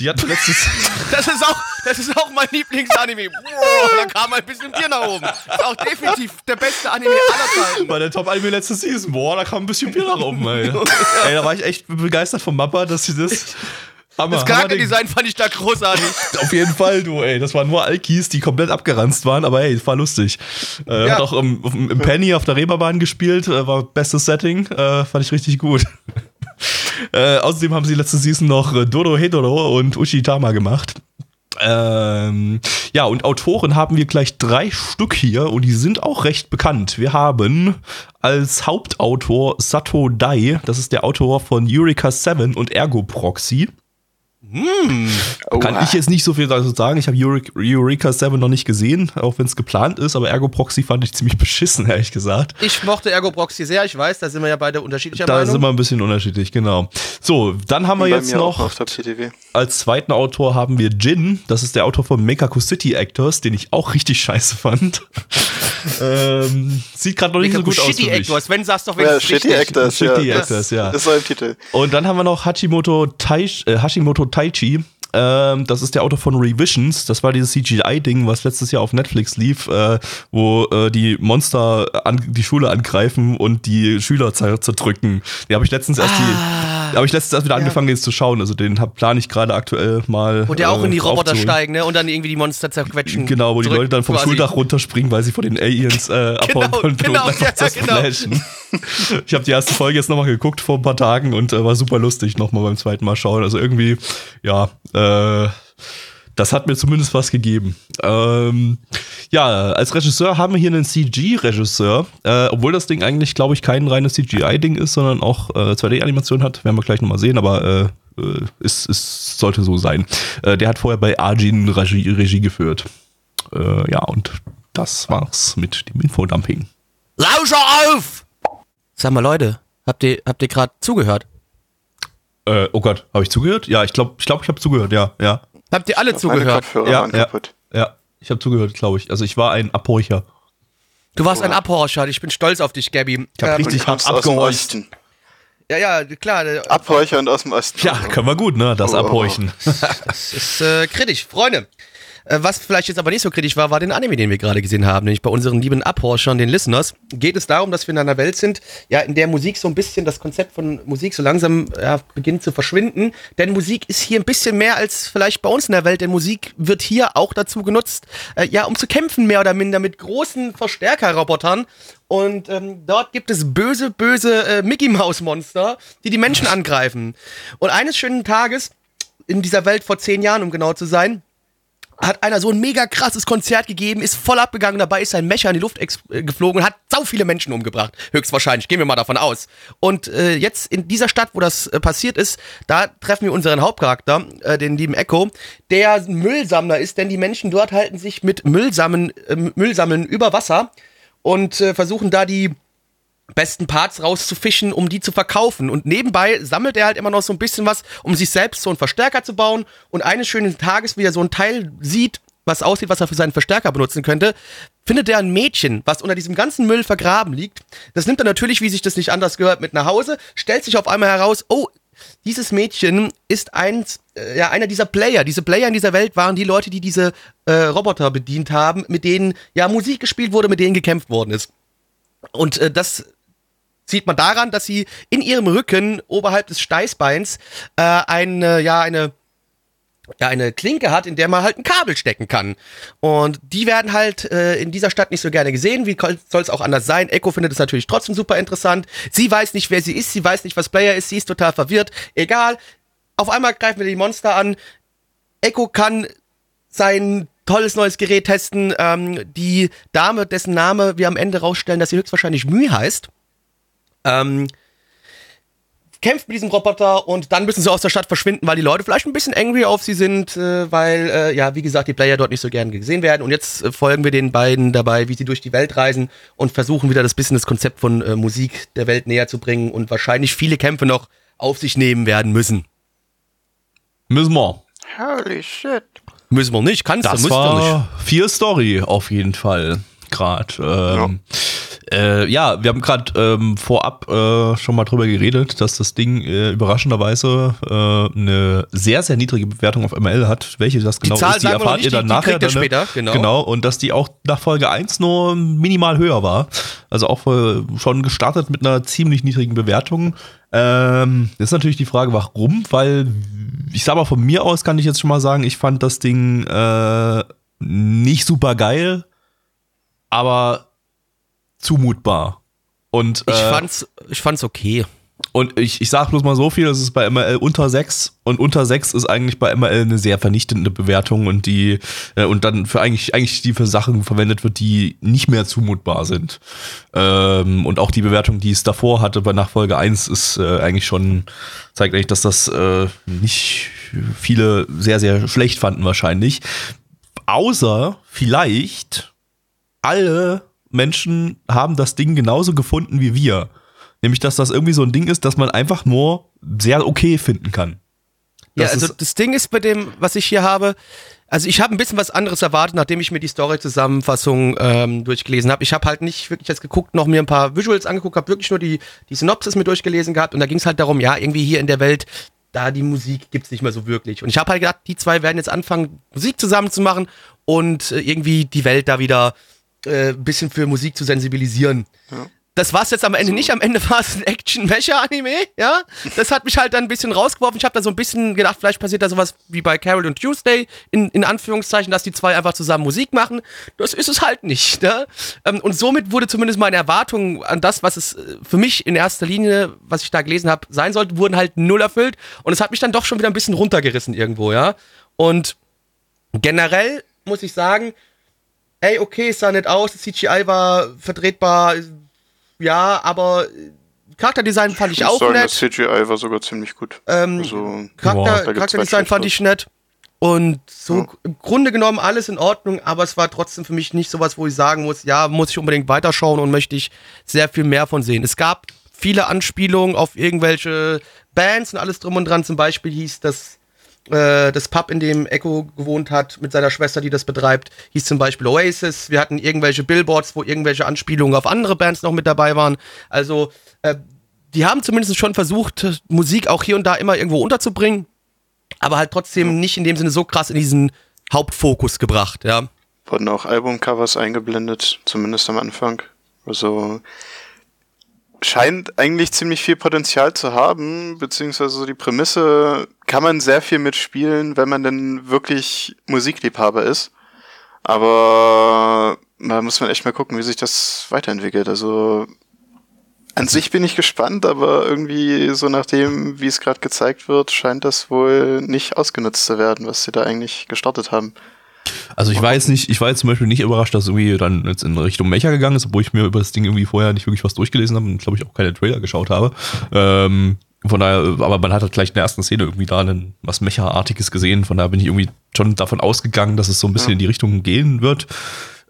Die hatten wir letztes. Das ist auch, das ist auch mein Lieblingsanime. Wow, da kam ein bisschen Bier nach oben. Das ist auch definitiv der beste Anime aller Zeiten. Bei der Top-Anime letzte Season. Boah, da kam ein bisschen Bier nach oben, ey. ey, da war ich echt begeistert vom Mappa, dass sie das. Hammer, Das. Charakterdesign fand ich da großartig. Auf jeden Fall, du, ey. Das waren nur Alkis, die komplett abgeranzt waren, aber ey, es war lustig. Äh, Ja. Hat auch im, im Penny auf der Reeperbahn gespielt, äh, war bestes Setting, äh, fand ich richtig gut. äh, außerdem haben sie letzte Season noch äh, Dodo Hedoro und Ushitama gemacht. Ähm, ja, und Autoren haben wir gleich drei Stück hier und die sind auch recht bekannt. Wir haben als Hauptautor Sato Dai, das ist der Autor von Eureka 7 und Ergo Proxy. Kann Oha. ich jetzt nicht so viel dazu sagen. Ich habe Eureka, Eureka 7 noch nicht gesehen, auch wenn es geplant ist, aber Ergo Proxy fand ich ziemlich beschissen, ehrlich gesagt. Ich mochte Ergo Proxy sehr, ich weiß, da sind wir ja beide unterschiedlicher Da Meinung. sind wir ein bisschen unterschiedlich, genau. So, dann haben wir Bei jetzt noch als zweiten Autor haben wir Jin. Das ist der Autor von Mekaku City Actors, den ich auch richtig scheiße fand. Ähm, sieht gerade noch nicht so gut aus Shitty für mich. Actors. Wenn sagst doch Ja, wenigstens Shitty richtig. Actors, ja. Shitty das Actors, ja. Ist so ein Titel. Und dann haben wir noch Hashimoto, Tai, äh, Hashimoto Taichi. Ähm, das ist der Autor von Revisions. Das war dieses CGI-Ding, was letztes Jahr auf Netflix lief, äh, wo äh, die Monster an, die Schule angreifen und die Schüler zer zerdrücken. Die habe ich letztens erst Ah. die, habe ich letztens erst wieder angefangen jetzt zu schauen. Also den plane ich gerade aktuell mal. Und der auch in die äh, Roboter steigen, ne? Und dann irgendwie die Monster zerquetschen. Genau, wo die Leute dann vom quasi. Schuldach runterspringen, weil sie von den Aliens äh, abhauen Genau, konnten genau, und einfach ja, genau. Ich habe die erste Folge jetzt nochmal geguckt vor ein paar Tagen und äh, war super lustig nochmal beim zweiten Mal schauen. Also irgendwie, ja, äh, das hat mir zumindest was gegeben. Ähm, ja, als Regisseur haben wir hier einen CG-Regisseur, äh, obwohl das Ding eigentlich, glaube ich, kein reines CGI-Ding ist, sondern auch äh, 2D-Animation hat, werden wir gleich nochmal sehen, aber äh, äh, es, es sollte so sein. Äh, der hat vorher bei Arjin Regie, Regie geführt. Ja, und das war's mit dem Infodumping. Lauscher auf! Sag mal, Leute, habt ihr, habt ihr gerade zugehört? Äh, oh Gott, habe ich zugehört? Ja, ich glaube, ich, glaub, ich habe zugehört, ja, ja. Habt ihr alle Meine zugehört? Ja, waren ja. kaputt. Ja, ich habe zugehört, glaube ich. Also ich war ein Abhorcher. Du warst ein Abhorcher, ich bin stolz auf dich, Gabby. Ich hab Ähm, richtig dem abgehorcht. Osten. ja, ja, klar. Abhorcher und aus dem Osten. Ja, können wir gut, ne? Das Oh. Abhorchen. Das ist äh, kritisch. Freunde, was vielleicht jetzt aber nicht so kritisch war, war den Anime, den wir gerade gesehen haben. Nämlich bei unseren lieben Abhorschern, den Listeners, geht es darum, dass wir in einer Welt sind, ja, in der Musik so ein bisschen, das Konzept von Musik so langsam ja, beginnt zu verschwinden. Denn Musik ist hier ein bisschen mehr als vielleicht bei uns in der Welt, denn Musik wird hier auch dazu genutzt, äh, ja, um zu kämpfen, mehr oder minder mit großen Verstärkerrobotern. Und ähm, dort gibt es böse, böse äh, Mickey Maus Monster, die die Menschen angreifen. Und eines schönen Tages in dieser Welt vor zehn Jahren, um genau zu sein, hat einer so ein mega krasses Konzert gegeben, ist voll abgegangen, dabei ist sein Mecher in die Luft äh, geflogen und hat sau viele Menschen umgebracht. Höchstwahrscheinlich, gehen wir mal davon aus. Und äh, jetzt in dieser Stadt, wo das äh, passiert ist, da treffen wir unseren Hauptcharakter, äh, den lieben Echo, der Müllsammler ist, denn die Menschen dort halten sich mit Müllsammeln, äh, Müllsammeln über Wasser und äh, versuchen da die besten Parts rauszufischen, um die zu verkaufen. Und nebenbei sammelt er halt immer noch so ein bisschen was, um sich selbst so einen Verstärker zu bauen. Und eines schönen Tages, wie er so ein Teil sieht, was aussieht, was er für seinen Verstärker benutzen könnte, findet er ein Mädchen, was unter diesem ganzen Müll vergraben liegt. Das nimmt er natürlich, wie sich das nicht anders gehört, mit nach Hause, stellt sich auf einmal heraus, oh, dieses Mädchen ist eins, äh, ja, einer dieser Player. Diese Player in dieser Welt waren die Leute, die diese äh, Roboter bedient haben, mit denen ja Musik gespielt wurde, mit denen gekämpft worden ist. Und äh, das sieht man daran, dass sie in ihrem Rücken oberhalb des Steißbeins äh, eine, ja, eine, ja, eine Klinke hat, in der man halt ein Kabel stecken kann. Und die werden halt äh, in dieser Stadt nicht so gerne gesehen. Wie soll es auch anders sein? Echo findet es natürlich trotzdem super interessant. Sie weiß nicht, wer sie ist. Sie weiß nicht, was Player ist. Sie ist total verwirrt. Egal. Auf einmal greifen wir die Monster an. Echo kann sein tolles neues Gerät testen. Ähm, die Dame, dessen Name wir am Ende rausstellen, dass sie höchstwahrscheinlich Mühe heißt, ähm, kämpft mit diesem Roboter und dann müssen sie aus der Stadt verschwinden, weil die Leute vielleicht ein bisschen angry auf sie sind, äh, weil, äh, ja, wie gesagt, die Player dort nicht so gern gesehen werden. Und jetzt äh, folgen wir den beiden dabei, wie sie durch die Welt reisen und versuchen wieder das bisschen das Konzept von äh, Musik der Welt näher zu bringen und wahrscheinlich viele Kämpfe noch auf sich nehmen werden müssen. Müssen wir. Holy shit. Müssen wir nicht, kannst du, Das musst du nicht. war viel Story auf jeden Fall. Gerade. Ähm, ja. Äh, ja, wir haben gerade ähm, vorab äh, schon mal drüber geredet, dass das Ding äh, überraschenderweise äh, eine sehr, sehr niedrige Bewertung auf ML hat. Welche das genau Zahl ist, die erfahrt nicht, ihr dann die- die nachher. dann, ne? später, genau. genau. Und dass die auch nach Folge 1 nur minimal höher war. Also auch äh, schon gestartet mit einer ziemlich niedrigen Bewertung. Ähm, das ist natürlich die Frage, warum, weil ich sag mal, von mir aus kann ich jetzt schon mal sagen, ich fand das Ding äh, nicht super geil, aber zumutbar. Und, Ich äh, fand's, ich fand's okay. Und ich, ich sag bloß mal so viel, das ist bei ML unter 6 und unter 6 ist eigentlich bei ML eine sehr vernichtende Bewertung und die äh, und dann für eigentlich eigentlich die für Sachen verwendet wird, die nicht mehr zumutbar sind. Ähm, und auch die Bewertung, die es davor hatte bei Nachfolge 1 ist äh, eigentlich schon zeigt eigentlich, dass das äh, nicht viele sehr sehr schlecht fanden wahrscheinlich. Außer vielleicht alle Menschen haben das Ding genauso gefunden wie wir. Nämlich, dass das irgendwie so ein Ding ist, dass man einfach nur sehr okay finden kann. Ja, Das also ist- das Ding ist bei dem, was ich hier habe, Also ich habe ein bisschen was anderes erwartet, nachdem ich mir die Story-Zusammenfassung ähm, durchgelesen habe. Ich habe halt nicht wirklich jetzt geguckt, noch mir ein paar Visuals angeguckt, habe wirklich nur die, die Synopsis mir durchgelesen gehabt und da ging es halt darum, ja, irgendwie hier in der Welt, da die Musik gibt's nicht mehr so wirklich. Und ich habe halt gedacht, die zwei werden jetzt anfangen, Musik zusammen zu machen und äh, irgendwie die Welt da wieder äh, ein bisschen für Musik zu sensibilisieren. Ja. Das war's jetzt am Ende nicht. Am Ende war es ein Action-Mecha-Anime, ja. Das hat mich halt dann ein bisschen rausgeworfen. Ich habe da so ein bisschen gedacht, vielleicht passiert da sowas wie bei Carol und Tuesday, in, in Anführungszeichen, dass die zwei einfach zusammen Musik machen. Das ist es halt nicht, ne? Ähm, Und somit wurde zumindest meine Erwartung an das, was es äh, für mich in erster Linie, was ich da gelesen habe, sein sollte, wurden halt null erfüllt. Und es hat mich dann doch schon wieder ein bisschen runtergerissen irgendwo, ja. Und generell muss ich sagen, ey, okay, es sah nett aus, das CGI war vertretbar, ja, aber äh, Charakterdesign fand ich, muss auch sagen, nett. das CGI war sogar ziemlich gut. Ähm, Also, Charakter, gibt's Charakterdesign fand ich nett. Und so Ja. im Grunde genommen alles in Ordnung, aber es war trotzdem für mich nicht sowas, wo ich sagen muss, ja, muss ich unbedingt weiterschauen und möchte ich sehr viel mehr von sehen. Es gab viele Anspielungen auf irgendwelche Bands und alles drum und dran. Zum Beispiel hieß das, äh, das Pub, in dem Echo gewohnt hat, mit seiner Schwester, die das betreibt, hieß zum Beispiel Oasis. Wir hatten irgendwelche Billboards, wo irgendwelche Anspielungen auf andere Bands noch mit dabei waren. Also, äh, die haben zumindest schon versucht, Musik auch hier und da immer irgendwo unterzubringen, aber halt trotzdem nicht in dem Sinne so krass in diesen Hauptfokus gebracht, ja. wurden auch Albumcovers eingeblendet, zumindest am Anfang. Also scheint eigentlich ziemlich viel Potenzial zu haben, beziehungsweise so die Prämisse kann man sehr viel mitspielen, wenn man denn wirklich Musikliebhaber ist. Aber da muss man echt mal gucken, wie sich das weiterentwickelt. Also an sich bin ich gespannt, aber irgendwie so nachdem, wie es gerade gezeigt wird, scheint das wohl nicht ausgenutzt zu werden, was sie da eigentlich gestartet haben. Also ich war jetzt nicht, ich war jetzt zum Beispiel nicht überrascht, dass irgendwie dann jetzt in Richtung Mecha gegangen ist, obwohl ich mir über das Ding irgendwie vorher nicht wirklich was durchgelesen habe und glaube ich auch keine Trailer geschaut habe. Ähm, von daher, aber man hat halt gleich in der ersten Szene irgendwie da einen, was Mecha-artiges gesehen. Von daher bin ich irgendwie schon davon ausgegangen, dass es so ein bisschen in die Richtung gehen wird.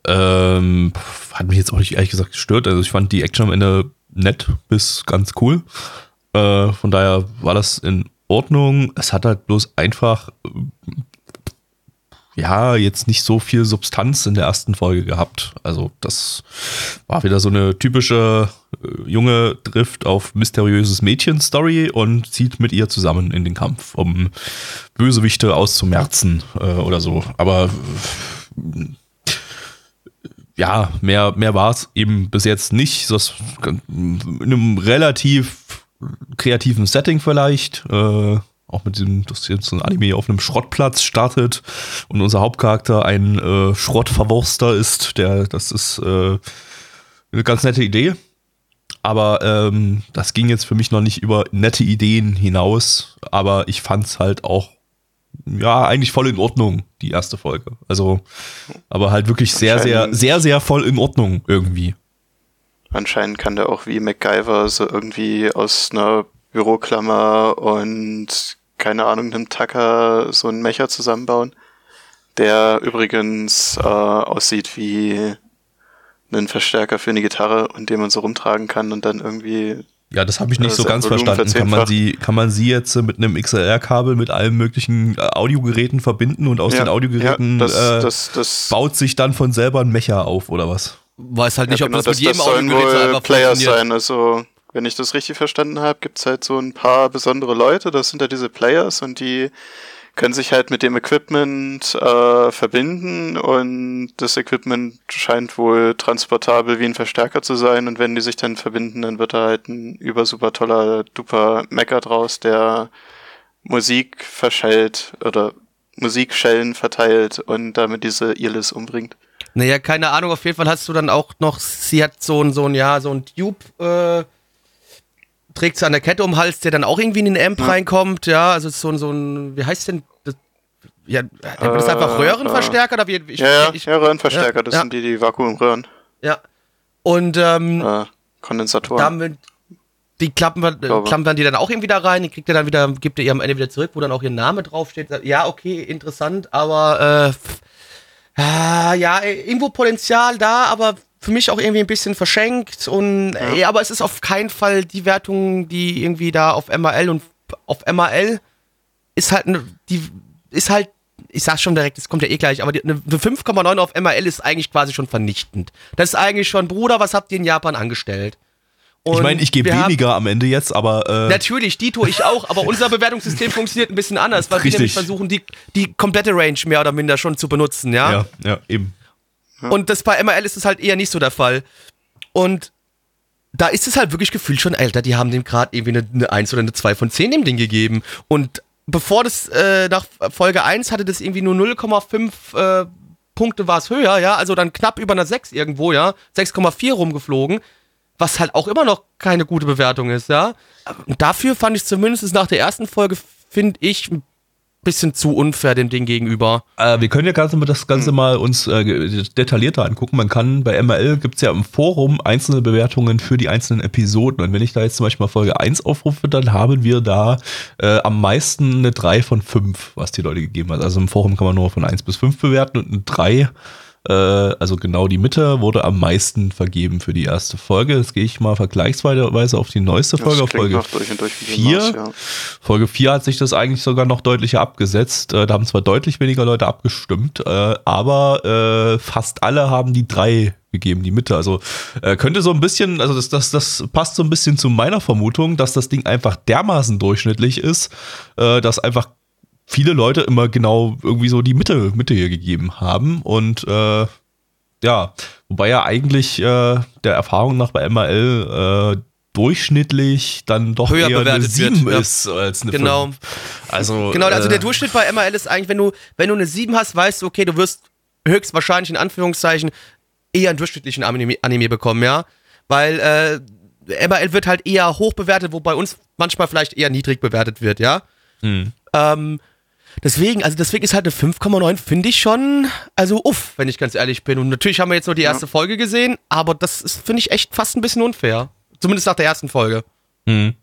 Ähm, hat mich jetzt auch nicht ehrlich gesagt gestört. Also ich fand die Action am Ende nett bis ganz cool. Äh, von daher war das in Ordnung. Es hat halt bloß einfach ja, jetzt nicht so viel Substanz in der ersten Folge gehabt. Also das war wieder so eine typische äh, Junge trifft auf mysteriöses Mädchen-Story und zieht mit ihr zusammen in den Kampf, um Bösewichte auszumerzen äh, oder so. Aber äh, ja, mehr, mehr war es eben bis jetzt nicht. Das in einem relativ kreativen Setting vielleicht. Äh, auch mit dem, dass jetzt so ein Anime auf einem Schrottplatz startet und unser Hauptcharakter ein äh, Schrottverwurster ist, der, das ist äh, eine ganz nette Idee. Aber ähm, das ging jetzt für mich noch nicht über nette Ideen hinaus. Aber ich fand es halt auch, ja, eigentlich voll in Ordnung, die erste Folge. Also, aber halt wirklich sehr, sehr, sehr, sehr voll in Ordnung irgendwie. Anscheinend kann der auch wie MacGyver so irgendwie aus einer Büroklammer und keine Ahnung, einem Tacker so einen Mecher zusammenbauen, der übrigens äh, aussieht wie ein Verstärker für eine Gitarre und den man so rumtragen kann und dann irgendwie Ja, das habe ich nicht so ganz Volumen verstanden. Kann man, sie, kann man sie jetzt äh, mit einem XLR-Kabel mit allen möglichen äh, Audiogeräten verbinden und aus Ja, den Audiogeräten ja, das, äh, das, das, baut sich dann von selber ein Mecha auf oder was? Weiß halt nicht, ja, ob genau, das, mit jedem Audiogerät so wohl einfach funktioniert. sein. Also, wenn ich das richtig verstanden habe, gibt's halt so ein paar besondere Leute, das sind ja diese Players und die können sich halt mit dem Equipment äh, verbinden und das Equipment scheint wohl transportabel wie ein Verstärker zu sein. Und wenn die sich dann verbinden, dann wird da halt ein über super toller duper Mecker draus, der Musik verschellt oder Musikschellen verteilt und damit diese Irlis umbringt. Naja, keine Ahnung, auf jeden Fall hast du dann auch noch, sie hat so ein, so ein, ja, so ein Tube, äh, trägt sie an der Kette um den Hals, der dann auch irgendwie in den Amp Ja. reinkommt, ja, also so ein, so ein, wie heißt denn, das, ja, nennt man das Äh, einfach Röhrenverstärker oder wie, ich, ja, ich, ja, Röhrenverstärker, das ja. sind die, die Vakuumröhren. ja. Und, ähm, Äh, Kondensatoren. damit, die klappen äh, klappen die dann auch irgendwie da rein, die kriegt er dann wieder, gibt er ihr am Ende wieder zurück, wo dann auch ihr Name draufsteht. Ja, okay, interessant, aber, äh, ah, ja, irgendwo Potenzial da, aber für mich auch irgendwie ein bisschen verschenkt und, Ja. ja. aber es ist auf keinen Fall die Wertung, die irgendwie da auf MAL und auf MAL ist halt, ne- die, ist halt ich sag schon direkt, es kommt ja eh gleich, aber eine 5,9 auf MRL ist eigentlich quasi schon vernichtend. Das ist eigentlich schon, Bruder, was habt ihr in Japan angestellt? ich Und meine, ich gebe wir haben- weniger am Ende jetzt, aber äh, Natürlich, die tue ich auch, aber unser Bewertungssystem funktioniert ein bisschen anders, weil wir Richtig. nämlich versuchen, die, die komplette Range mehr oder minder schon zu benutzen, ja? ja, ja, eben. Und das bei MRL ist es halt eher nicht so der Fall. Und da ist es halt wirklich gefühlt schon, Alter, die haben dem gerade irgendwie eine, eine 1 oder eine 2 von 10 dem Ding gegeben. Und bevor das äh, nach Folge 1 hatte das irgendwie nur 0,5 äh, Punkte war es höher, ja, also dann knapp über einer 6 irgendwo, ja, 6,4 rumgeflogen, was halt auch immer noch keine gute Bewertung ist, ja. Und dafür fand ich zumindest nach der ersten Folge, finde ich, ein bisschen zu unfair dem Ding gegenüber. Äh, wir können ja ganz das Ganze mal uns äh, detaillierter angucken. Man kann bei MRL gibt's ja im Forum einzelne Bewertungen für die einzelnen Episoden. Und wenn ich da jetzt zum Beispiel mal Folge 1 aufrufe, dann haben wir da äh, am meisten eine 3 von 5, was die Leute gegeben hat. Also im Forum kann man nur von 1 bis 5 bewerten und eine 3, äh, also genau die Mitte, wurde am meisten vergeben für die erste Folge. Jetzt gehe ich mal vergleichsweise auf die neueste Folge, auf Folge noch durch und durch wie vier. Maus, ja. Folge 4 hat sich das eigentlich sogar noch deutlicher abgesetzt. Äh, da haben zwar deutlich weniger Leute abgestimmt, äh, aber äh, fast alle haben die 3 gegeben, die Mitte. Also äh, könnte so ein bisschen, also das, das, das passt so ein bisschen zu meiner Vermutung, dass das Ding einfach dermaßen durchschnittlich ist, äh, dass einfach viele Leute immer genau irgendwie so die Mitte, Mitte hier gegeben haben. Und äh, ja, wobei ja eigentlich äh, der Erfahrung nach bei MRL äh, durchschnittlich dann doch Höher eher eine bewertet wird, 7 ja. ist als eine Genau. 5. Also, Genau, also äh, der Durchschnitt bei MRL ist eigentlich, wenn du, wenn du eine 7 hast, weißt du, okay, du wirst höchstwahrscheinlich in Anführungszeichen eher einen durchschnittlichen Anime, Anime bekommen, ja. Weil äh, MRL wird halt eher hoch bewertet, wo bei uns manchmal vielleicht eher niedrig bewertet wird, ja. Hm. Ähm, deswegen, also deswegen ist halt eine 5,9, finde ich schon, also uff, wenn ich ganz ehrlich bin. Und natürlich haben wir jetzt nur die erste Folge gesehen, aber das ist, finde ich, echt fast ein bisschen unfair. Zumindest nach der ersten Folge. Hm.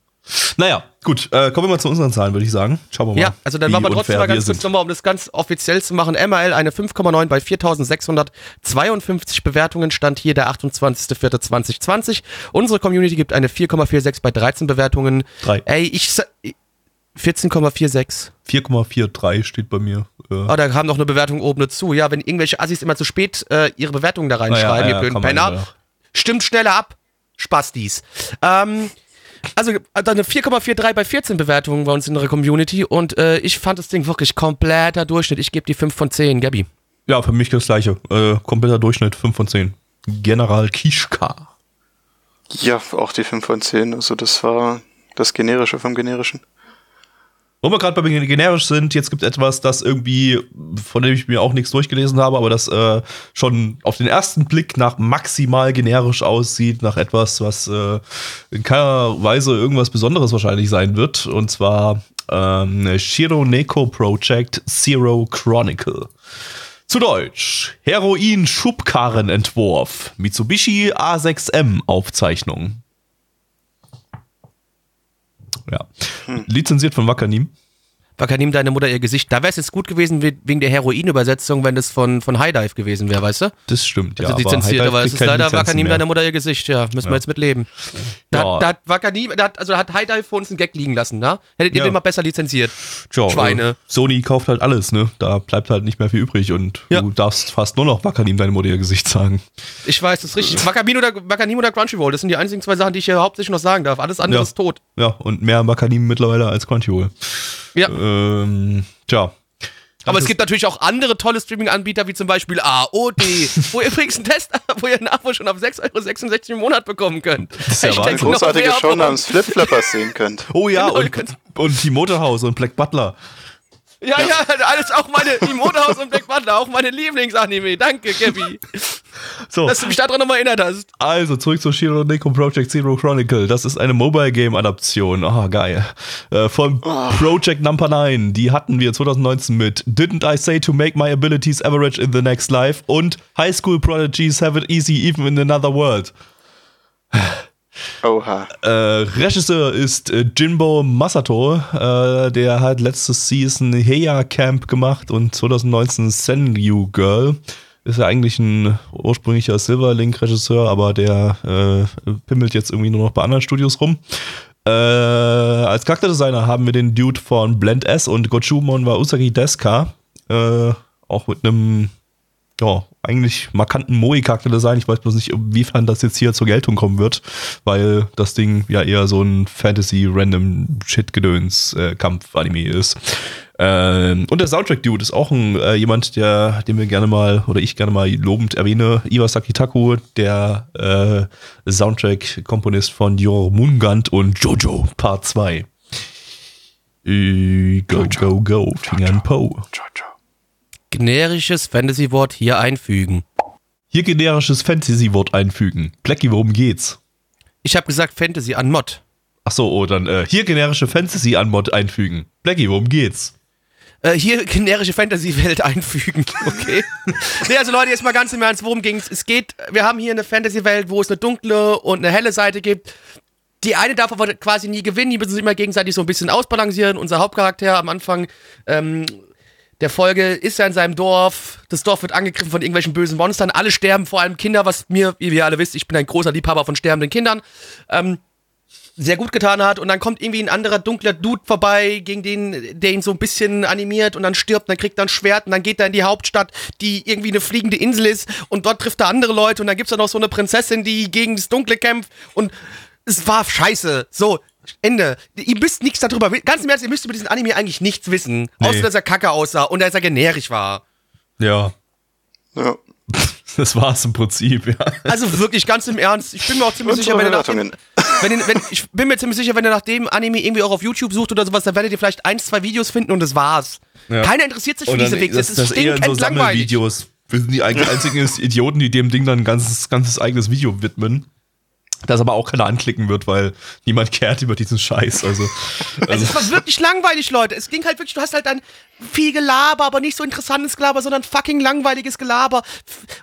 Naja, gut, äh, kommen wir mal zu unseren Zahlen, würde ich sagen. Schauen wir mal. Ja, also dann machen wir trotzdem mal ganz kurz nochmal, um das ganz offiziell zu machen. MRL eine 5,9 bei 4652 Bewertungen, stand hier der 28.04.2020. Unsere Community gibt eine 4,46 bei 13 Bewertungen. Drei. Ey, ich 14,46. 4,43 steht bei mir. Äh, Oh, da haben noch eine Bewertung oben dazu. Ja, wenn irgendwelche Assis immer zu spät äh, ihre Bewertungen da reinschreiben, ihr blöden kann man Penner. ja. Stimmt schneller ab. Spastis. Ähm, also dann eine 4,43 bei 14 Bewertungen bei uns in der Community und äh, ich fand das Ding wirklich kompletter Durchschnitt. Ich gebe die 5 von 10, Gabi. Ja, für mich das gleiche. Äh, kompletter Durchschnitt 5 von 10. General Kishka. Ja, auch die 5 von 10. Also das war das Generische vom Generischen. Wo wir gerade bei generisch sind, jetzt gibt etwas, das irgendwie, von dem ich mir auch nichts durchgelesen habe, aber das äh, schon auf den ersten Blick nach maximal generisch aussieht, nach etwas, was äh, in keiner Weise irgendwas Besonderes wahrscheinlich sein wird. Und zwar ähm, Shiro Neko Project Zero Chronicle. Zu Deutsch. Heroin-Schubkarrenentwurf. Mitsubishi A6M Aufzeichnung. Ja. Lizenziert von Wakanim. Wakanim, deine Mutter ihr Gesicht. Da wäre es jetzt gut gewesen we- wegen der Heroin-Übersetzung, wenn das von, von High Dive gewesen wäre, weißt du? Das stimmt, ja. Also aber lizenziert, High Dive aber es ist leider Wakanim, deine Mutter ihr Gesicht, ja. Müssen wir Ja. jetzt mit leben. Da, Ja. hat- da hat Wakanim, da hat, also da hat High Dive für uns einen Gag liegen lassen, ne? Hättet ihr Ja. den mal besser lizenziert. Tja, Schweine. äh, Sony kauft halt alles, ne? Da bleibt halt nicht mehr viel übrig und Ja. du darfst fast nur noch Wakanim deine Mutter ihr Gesicht sagen. Ich weiß, das ist richtig. Wakanim oder, Wakanim oder Crunchyroll, das sind die einzigen zwei Sachen, die ich hier hauptsächlich noch sagen darf. Alles andere ist tot. Ja, und mehr Wakanim mittlerweile als Crunchyroll. Ja. Ähm, tja. Aber Das es gibt natürlich auch andere tolle Streaming-Anbieter, wie zum Beispiel AOD, wo ihr übrigens einen Test, wo ihr ein Abo schon auf 6,66 Euro im Monat bekommen könnt. ist ja Hashtag Wahnsinn. noch Großartige mehr Show namens Flip Flappers sehen könnt. Oh ja, Genau, und, könnt- und Timote House und Black Butler. Ja, ja, alles auch meine, die Motorhaus und Black Butler, auch meine Lieblingsanime. Danke, Gabby, So, dass du mich daran nochmal erinnert hast. also zurück zu Shiro Neko Project Zero Chronicle. Das ist eine Mobile Game Adaption. Ah, geil. Äh, von Project Number 9. Die hatten wir 2019 mit Didn't I Say to Make My Abilities Average in the Next Life und High School Prodigies Have It Easy Even in Another World. Oha. Äh, Regisseur ist äh, Jinbo Masato, äh, der hat letzte Season Heya Camp gemacht und 2019 Senryu Girl. Ist ja eigentlich ein ursprünglicher Silverlink-Regisseur, aber der äh, pimmelt jetzt irgendwie nur noch bei anderen Studios rum. Äh, als Charakterdesigner haben wir den Dude von Blend S und Gochumon wa Usagi Deska. Äh, auch mit einem, ja, eigentlich markanten Moe-Charakter-Design. Ich weiß bloß nicht, inwiefern das jetzt hier zur Geltung kommen wird, weil das Ding ja eher so ein Fantasy-Random-Shit-Gedöns-Kampf-Anime ist. Ähm, und der Soundtrack-Dude ist auch ein, äh, jemand, der, den wir gerne mal, oder ich gerne mal lobend erwähne, Iwasaki Taku, der äh, Soundtrack-Komponist von Jormungand und Jojo Part 2. Äh, go, go, go, Fingern Po. Jojo. Generisches Fantasy-Wort hier einfügen. Hier generisches Fantasy-Wort einfügen. Blackie, worum geht's? Ich habe gesagt Fantasy an Mod. Ach so, oh, dann äh, hier generische Fantasy-Anmod einfügen. Blackie, worum geht's? Äh, hier generische Fantasy-Welt einfügen, okay? nee, also Leute, jetzt mal ganz im Ernst, worum ging's? Es geht, wir haben hier eine Fantasy-Welt, wo es eine dunkle und eine helle Seite gibt. Die eine darf aber quasi nie gewinnen, die müssen sich immer gegenseitig so ein bisschen ausbalancieren. Unser Hauptcharakter am Anfang ähm, der Folge ist er in seinem Dorf. Das Dorf wird angegriffen von irgendwelchen bösen Monstern. Alle sterben, vor allem Kinder, was mir, wie ihr alle wisst, ich bin ein großer Liebhaber von sterbenden Kindern. Ähm, sehr gut getan hat und dann kommt irgendwie ein anderer dunkler Dude vorbei, gegen den, der ihn so ein bisschen animiert und dann stirbt, und dann kriegt er ein Schwert und dann geht er in die Hauptstadt, die irgendwie eine fliegende Insel ist und dort trifft er andere Leute und dann gibt's da noch so eine Prinzessin, die gegen das Dunkle kämpft und es war scheiße. So, Ende. Ihr müsst nichts darüber wissen. Ganz im Ernst, ihr müsst über diesen Anime eigentlich nichts wissen. Nee. Außer, dass er kacke aussah und dass er generisch war. Ja, Ja. das war's im Prinzip, ja. Also wirklich, ganz im Ernst. Ich bin mir auch ziemlich sicher, wenn ihr nach dem, wenn, ihr- wenn, ich bin mir ziemlich sicher, wenn ihr nach dem Anime irgendwie auch auf YouTube sucht oder sowas, dann werdet ihr vielleicht ein, zwei Videos finden und das war's. Ja. Keiner interessiert sich für diese Wege. das, Das, das ist eher in so stinkend langweilig. Wir sind die einzigen Idioten, die dem Ding dann ein ganzes, ganzes eigenes Video widmen. Das aber auch keiner anklicken wird, weil niemand kehrt über diesen Scheiß. Also, Also es war wirklich langweilig, Leute. Es ging halt wirklich, du hast halt dann viel Gelaber, aber nicht so interessantes Gelaber, sondern fucking langweiliges Gelaber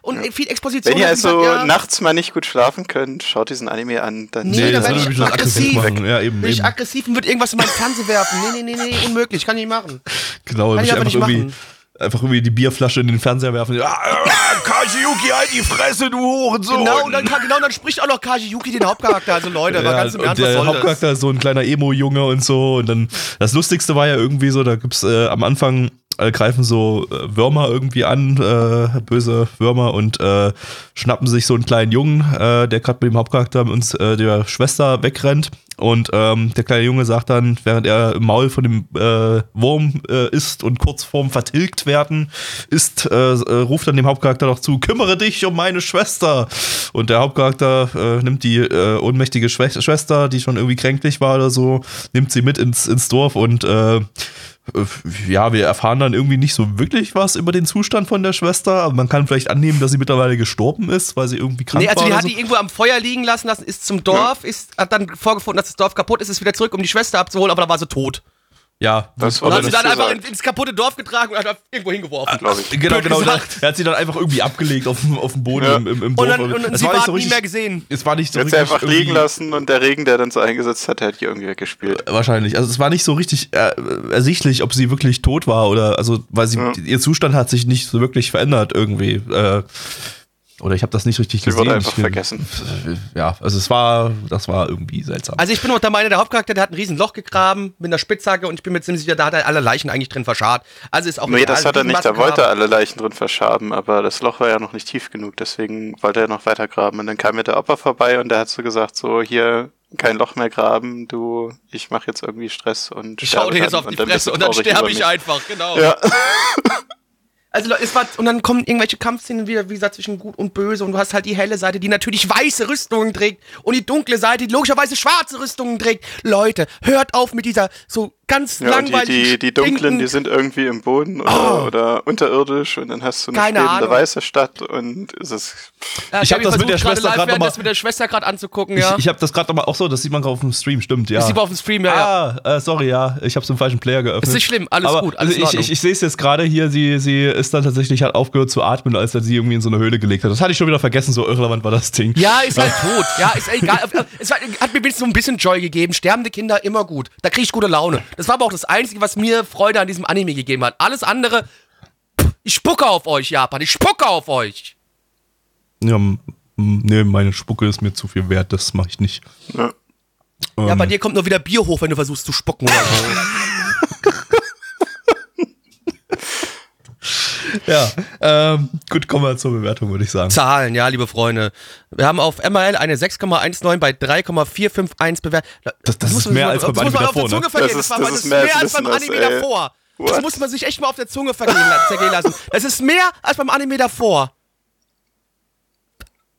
und viel Exposition. Wenn ihr also gesagt, ja, nachts mal nicht gut schlafen könnt, schaut diesen Anime an. Dann Nee, nee, da das werd würde ich aggressiv machen. Ja, eben, bin ich eben. aggressiv und wird irgendwas in meinen Fernseher werfen. Nee, nee, nee, nee, unmöglich, kann ich nicht machen. Genau, Kann ich aber einfach nicht irgendwie, machen. Einfach irgendwie die Bierflasche in den Fernseher werfen. Ah, ah, Kajiyuki, halt die Fresse, du Hurensohn. Genau, und dann, genau, dann spricht auch noch Kaji Yuki den Hauptcharakter. Also Leute, war Ja, ganz im Ernst, was der soll das? Hauptcharakter ist so ein kleiner Emo-Junge und so. Und dann das Lustigste war ja irgendwie so, da gibt's äh, am Anfang greifen so äh, Würmer irgendwie an, äh, böse Würmer und äh, schnappen sich so einen kleinen Jungen, äh, der gerade mit dem Hauptcharakter mit uns äh, der Schwester wegrennt. Und ähm, der kleine Junge sagt dann, während er im Maul von dem äh, Wurm äh, ist und kurz vorm vertilgt werden ist, äh, äh, ruft dann dem Hauptcharakter noch zu, kümmere dich um meine Schwester. Und der Hauptcharakter äh, nimmt die äh, ohnmächtige Schwester, die schon irgendwie kränklich war oder so, nimmt sie mit ins, ins Dorf und äh, ja, wir erfahren dann irgendwie nicht so wirklich was über den Zustand von der Schwester, aber man kann vielleicht annehmen, dass sie mittlerweile gestorben ist, weil sie irgendwie krank Nee, also war. die hat so. die irgendwo am Feuer liegen lassen lassen, ist zum Dorf, ist, hat dann vorgefunden, dass das Dorf kaputt ist, ist wieder zurück, um die Schwester abzuholen, aber da war sie tot. Ja, Das Und hat sie dann einfach gesagt, in, ins kaputte Dorf getragen und hat irgendwo hingeworfen. glaube ich. Genau, genau. Er hat sie dann einfach irgendwie abgelegt auf, dem- auf dem Boden Ja. im, im, im Und Dorf. dann, und, und Es sie war nicht so nie richtig, mehr gesehen. Es war nicht so Jetzt richtig einfach liegen lassen und der Regen, der dann so eingesetzt hat, der hat die irgendwie weggespielt. Wahrscheinlich. Also es war nicht so richtig äh, ersichtlich, ob sie wirklich tot war oder also, weil sie Ja. ihr Zustand hat sich nicht so wirklich verändert irgendwie. Äh, oder ich habe das nicht richtig Sie gesehen. wurde einfach ich, vergessen. Ja, also es war, das war irgendwie seltsam. Also ich bin auch der Meinung, der Hauptcharakter, der hat ein riesen Loch gegraben mit einer Spitzhacke und ich bin mir ziemlich sicher, da hat er alle Leichen eigentlich drin verscharrt. Also ist auch Nee, das hat er nicht, da wollte er alle Leichen drin verschaben, aber das Loch war ja noch nicht tief genug, deswegen wollte er noch weiter graben. Und dann kam mir der Opa vorbei und der hat so gesagt, so hier, kein Loch mehr graben, du, ich mache jetzt irgendwie Stress und Ich schau dir jetzt auf die Und dann bist Fresse und dann sterbe ich mich. einfach, genau. Ja. Also Leute, es war, und dann kommen irgendwelche Kampfszenen wieder, wie gesagt, zwischen gut und böse und du hast halt die helle Seite, die natürlich weiße Rüstungen trägt und die dunkle Seite, die logischerweise schwarze Rüstungen trägt. Leute, hört auf mit dieser so ganz Ja, und die, langweiligen die, die dunklen, die sind irgendwie im Boden oder, oder unterirdisch und dann hast du eine Oh. Keine Ahnung. weiße Stadt und es ist Ja, Ich hab das mit der versucht, Schwester mal- das mit der Schwester gerade anzugucken, ja. Ich, ich habe das gerade nochmal auch so, das sieht man gerade auf dem Stream, stimmt, ja. Das sieht man auf dem Stream, ja, ja. Ah, äh, sorry, ja, ich habe es im falschen Player geöffnet. Ist nicht schlimm, alles Aber gut, alles in also ich, ich, ich sehe es jetzt gerade hier, sie, sie ist dann tatsächlich, hat aufgehört zu atmen, als er sie irgendwie in so eine Höhle gelegt hat. Das hatte ich schon wieder vergessen, so irrelevant war das Ding. Ja, ist halt tot. Ja, ist egal. Es hat, mir so ein bisschen Joy gegeben. Sterbende Kinder immer gut. Da kriege ich gute Laune. Das war aber auch das Einzige, was mir Freude an diesem Anime gegeben hat. Alles andere, pff, ich spucke auf euch, Japan. Ich spucke auf euch. Ja, nee, meine Spucke ist mir zu viel wert, das mache ich nicht. Ja. Ja, Ähm, bei dir kommt nur wieder Bier hoch, wenn du versuchst zu spucken oder so. Ja, ähm, gut, kommen wir zur Bewertung, würde ich sagen. Zahlen, ja, liebe Freunde. Wir haben auf MRL eine 6,19 bei 3,451 bewertet. Das- das muss ist man mehr als beim das muss man Anime auf der davor, ne? Zunge vergehen. Das Das, ist- war, das das ist mehr als beim Anime ey. davor. Das What? muss man sich echt mal auf der Zunge vergehen, zergehen lassen. Das ist mehr als beim Anime davor.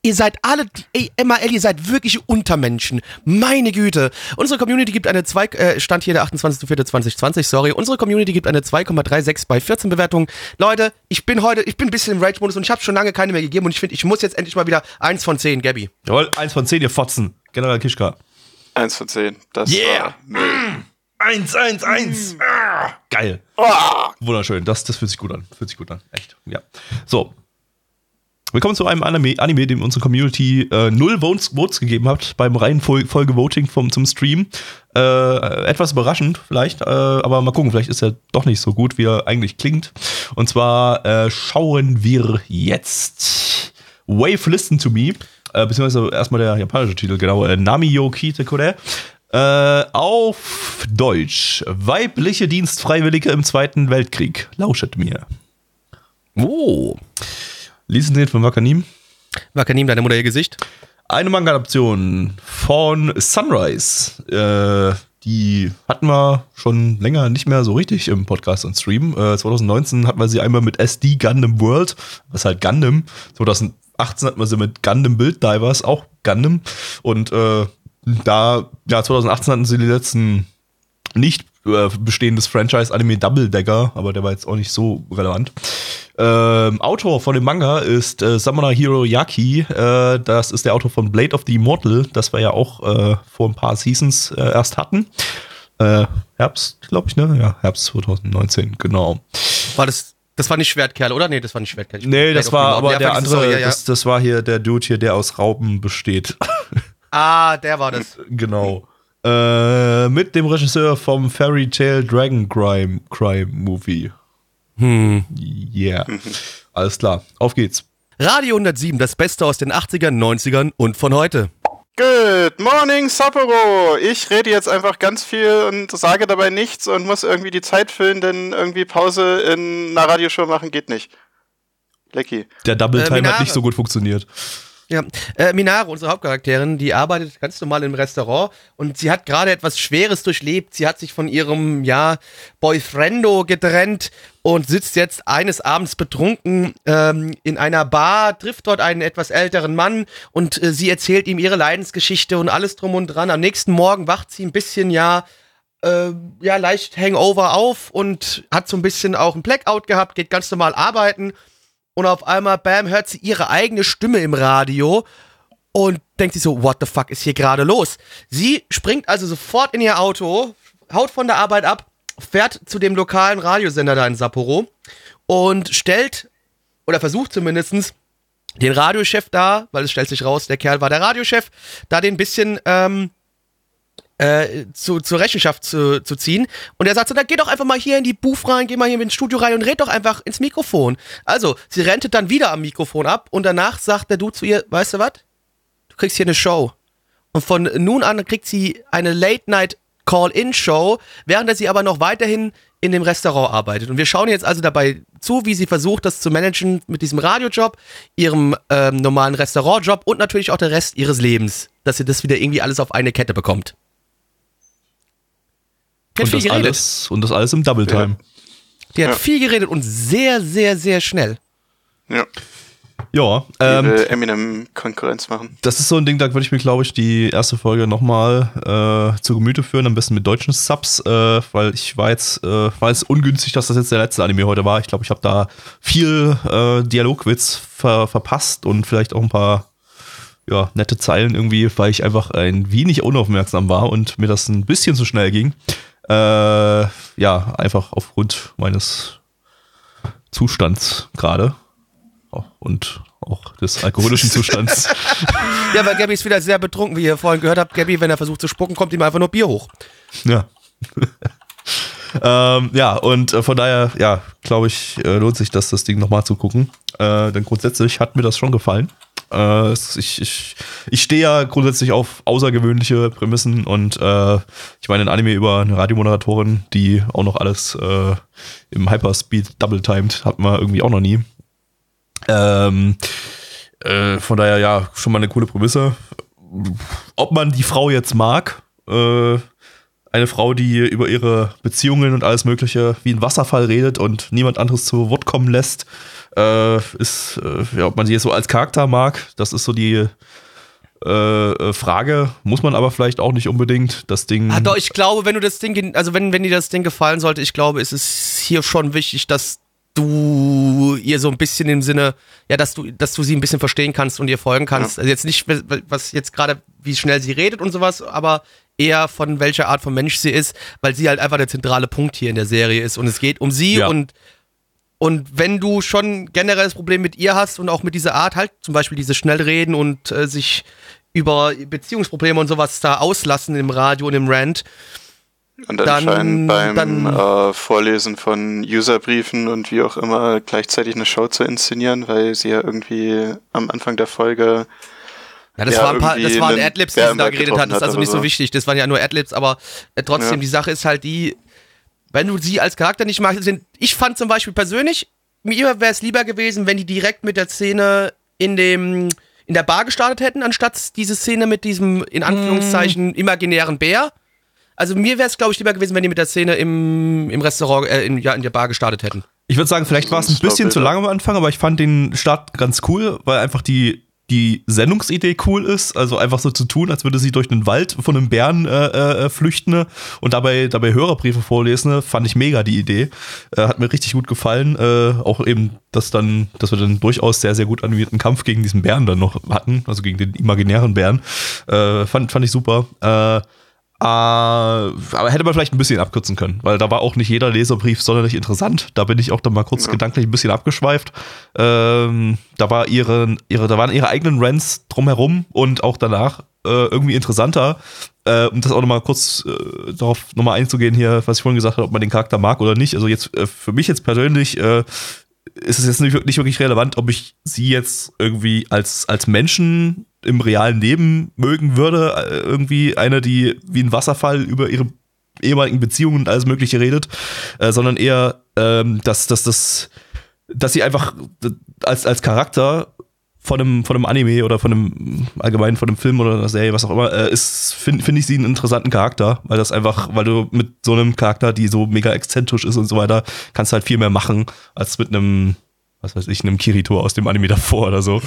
Ihr seid alle, ey, MAL, ihr seid wirkliche Untermenschen. Meine Güte. Unsere Community gibt eine 2, äh, Stand hier der 28.04.2020, sorry. Unsere Community gibt eine 2,36 bei 14 Bewertungen. Leute, ich bin heute, ich bin ein bisschen im Rage-Modus und ich habe schon lange keine mehr gegeben und ich finde, ich muss jetzt endlich mal wieder eins von 10, Gabby. Jawohl, eins von zehn, ihr Fotzen. General Kischka. Eins von zehn. Das Yeah. war Müll. Eins, eins, eins. Ah, geil. Wunderschön. Das, das fühlt sich gut an. Fühlt sich gut an. Echt. Ja. So. Willkommen zu einem Anime, Anime dem unsere Community äh, null Votes, Votes gegeben hat beim reinen Fol Folge-Voting vom, zum Stream. Äh, etwas überraschend vielleicht, äh, aber mal gucken, vielleicht ist er doch nicht so gut, wie er eigentlich klingt. Und zwar äh, schauen wir jetzt Wave Listen to Me, äh, beziehungsweise erstmal der japanische Titel, genau, äh, Namiyo Kite Kore. Äh, auf Deutsch. Weibliche Dienstfreiwillige im Zweiten Weltkrieg. Lauschet mir. Oh. Lesen Sie von Wakanim. Wakanim, deine Mutter ihr Gesicht? Eine Manga-Adaption von Sunrise. Äh, die hatten wir schon länger nicht mehr so richtig im Podcast und Stream. Äh, 2019 hatten wir sie einmal mit SD Gundam World, was halt Gundam. 2018 hatten wir sie mit Gundam Build Divers, auch Gundam. Und äh, da, ja, 2018 hatten sie die letzten nicht äh, bestehendes Franchise Anime Double Dagger, aber der war jetzt auch nicht so relevant. Ähm, Autor von dem Manga ist äh, Samana Hiroyaki. Äh, das ist der Autor von Blade of the Immortal, das wir ja auch äh, vor ein paar Seasons äh, erst hatten. Äh, Herbst, glaube ich, ne? Ja, Herbst 2019, genau. War das, das war nicht Schwertkerl, oder? Nee, das war nicht Schwertkerl. Ich- Nee, das war aber der Ja, andere, sorry, ja, ja. Das, das war hier der Dude hier, der aus Raupen besteht. Ah, der war das. genau. Äh, mit dem Regisseur vom Fairy Tale Dragon Crime, Crime Movie. Hm. Yeah. Alles klar, auf geht's. Radio 107, das Beste aus den 80ern, 90ern und von heute. Good morning, Sapporo! Ich rede jetzt einfach ganz viel und sage dabei nichts und muss irgendwie die Zeit füllen, denn irgendwie Pause in einer Radioshow machen geht nicht. Lecky. Der Double Äh, Time hat Minare. nicht so gut funktioniert. Ja, äh, Minare, unsere Hauptcharakterin, die arbeitet ganz normal im Restaurant und sie hat gerade etwas Schweres durchlebt. Sie hat sich von ihrem, ja, Boyfriendo getrennt und sitzt jetzt eines Abends betrunken ähm, in einer Bar, trifft dort einen etwas älteren Mann und äh, sie erzählt ihm ihre Leidensgeschichte und alles drum und dran. Am nächsten Morgen wacht sie ein bisschen, ja, äh, ja, leicht Hangover auf und hat so ein bisschen auch ein Blackout gehabt, geht ganz normal arbeiten und auf einmal, bam, hört sie ihre eigene Stimme im Radio und denkt sich so, what the fuck ist hier gerade los? Sie springt also sofort in ihr Auto, haut von der Arbeit ab, fährt zu dem lokalen Radiosender da in Sapporo und stellt, oder versucht zumindestens den Radiochef da, weil es stellt sich raus, der Kerl war der Radiochef, da den bisschen ähm, äh, zu, zur Rechenschaft zu, zu ziehen. Und er sagt so, dann geh doch einfach mal hier in die Booth rein, geh mal hier ins Studio rein und red doch einfach ins Mikrofon. Also, sie rentet dann wieder am Mikrofon ab und danach sagt der Dude zu ihr, weißt du was? Du kriegst hier eine Show. Und von nun an kriegt sie eine Late-Night Call-In-Show, während sie aber noch weiterhin in dem Restaurant arbeitet. Und wir schauen jetzt also dabei zu, wie sie versucht, das zu managen mit diesem Radiojob, ihrem ähm, normalen Restaurantjob und natürlich auch der Rest ihres Lebens, dass sie das wieder irgendwie alles auf eine Kette bekommt. Die hat Und viel das, geredet. alles, und das alles im Double Time. Die hat Ja. viel geredet und sehr, sehr, sehr schnell. Ja. Ja, Die ähm, will Eminem Konkurrenz machen. das ist so ein Ding, da würde ich mir, glaube ich, die erste Folge nochmal äh, zu Gemüte führen, am besten mit deutschen Subs, äh, weil ich war jetzt, äh, war jetzt ungünstig, dass das jetzt der letzte Anime heute war. Ich glaube, ich habe da viel äh, Dialogwitz ver verpasst und vielleicht auch ein paar ja, nette Zeilen irgendwie, weil ich einfach ein wenig unaufmerksam war und mir das ein bisschen zu schnell ging. Äh, ja, einfach aufgrund meines Zustands gerade. Und auch des alkoholischen Zustands. Ja, weil Gabby ist wieder sehr betrunken, wie ihr vorhin gehört habt. Gabby, wenn er versucht zu spucken, kommt ihm einfach nur Bier hoch. Ja. ähm, ja, und äh, von daher, ja, glaube ich, äh, lohnt sich das, das Ding nochmal zu gucken. Äh, denn grundsätzlich hat mir das schon gefallen. Äh, ich ich, ich stehe ja grundsätzlich auf außergewöhnliche Prämissen und äh, ich meine, ein Anime über eine Radiomoderatorin, die auch noch alles äh, im Hyperspeed double-timed, hat man irgendwie auch noch nie. Ähm, äh, von daher, ja, schon mal eine coole Prämisse. Ob man die Frau jetzt mag, äh, eine Frau, die über ihre Beziehungen und alles Mögliche wie ein Wasserfall redet und niemand anderes zu Wort kommen lässt, äh, ist, äh, ja, ob man sie jetzt so als Charakter mag, das ist so die äh, äh, Frage. Muss man aber vielleicht auch nicht unbedingt. Das Ding. Ah, doch, ich glaube, wenn du das Ding, also wenn, wenn dir das Ding gefallen sollte, ich glaube, es ist hier schon wichtig, dass du ihr so ein bisschen im Sinne, ja, dass du, dass du sie ein bisschen verstehen kannst und ihr folgen kannst. Also jetzt nicht, was jetzt gerade, wie schnell sie redet und sowas, aber eher von welcher Art von Mensch sie ist, weil sie halt einfach der zentrale Punkt hier in der Serie ist und es geht um sie Ja. und und wenn du schon generell das Problem mit ihr hast und auch mit dieser Art, halt zum Beispiel dieses Schnellreden und äh, sich über Beziehungsprobleme und sowas da auslassen im Radio und im Rant, Und Dann- anscheinend beim dann- äh, Vorlesen von Userbriefen und wie auch immer gleichzeitig eine Show zu inszenieren, weil sie ja irgendwie am Anfang der Folge Ja, das Ja, waren ein paar, das waren Adlibs, die sie da geredet hat. Das ist also nicht so so. wichtig. Das waren ja nur Adlibs, aber äh, trotzdem, Ja. die Sache ist halt die, wenn du sie als Charakter nicht magst, sind, ich fand zum Beispiel persönlich, mir wäre es lieber gewesen, wenn die direkt mit der Szene in dem, in der Bar gestartet hätten, anstatt diese Szene mit diesem, in Anführungszeichen, imaginären Bär. Also mir wäre es, glaube ich, lieber gewesen, wenn die mit der Szene im, im Restaurant, äh, in, ja, in der Bar gestartet hätten. Ich würde sagen, vielleicht war es ein bisschen zu lang am Anfang, aber ich fand den Start ganz cool, weil einfach die, die Sendungsidee cool ist. Also einfach so zu tun, als würde sie durch einen Wald von einem Bären äh, äh, flüchten ne, und dabei, dabei Hörerbriefe vorlesen. ne, Fand ich mega die Idee. Äh, hat mir richtig gut gefallen. Äh, auch eben, dass dann, dass wir dann durchaus sehr, sehr gut animierten Kampf gegen diesen Bären dann noch hatten, also gegen den imaginären Bären. Äh, fand, fand ich super. Äh, aber hätte man vielleicht ein bisschen abkürzen können, weil da war auch nicht jeder Leserbrief sonderlich interessant. Da bin ich auch dann mal kurz gedanklich ein bisschen abgeschweift. Ähm, da war ihre, ihre, da waren ihre eigenen Rants drumherum und auch danach äh, irgendwie interessanter. Äh, um das auch nochmal kurz äh, darauf nochmal einzugehen hier, was ich vorhin gesagt habe, ob man den Charakter mag oder nicht. Also jetzt äh, für mich jetzt persönlich äh, ist es jetzt nicht, nicht wirklich relevant, ob ich sie jetzt irgendwie als, als Menschen im realen Leben mögen würde. Äh, Irgendwie eine, die wie ein Wasserfall über ihre ehemaligen Beziehungen und alles Mögliche redet, äh, sondern eher, ähm, dass, dass, dass, dass sie einfach als, als Charakter von einem, von einem Anime oder von einem allgemein von einem Film oder einer Serie, was auch immer, äh, ist, finde find ich sie einen interessanten Charakter, weil das einfach, weil du mit so einem Charakter, die so mega exzentrisch ist und so weiter, kannst halt viel mehr machen, als mit einem, was weiß ich, einem Kirito aus dem Anime davor oder so.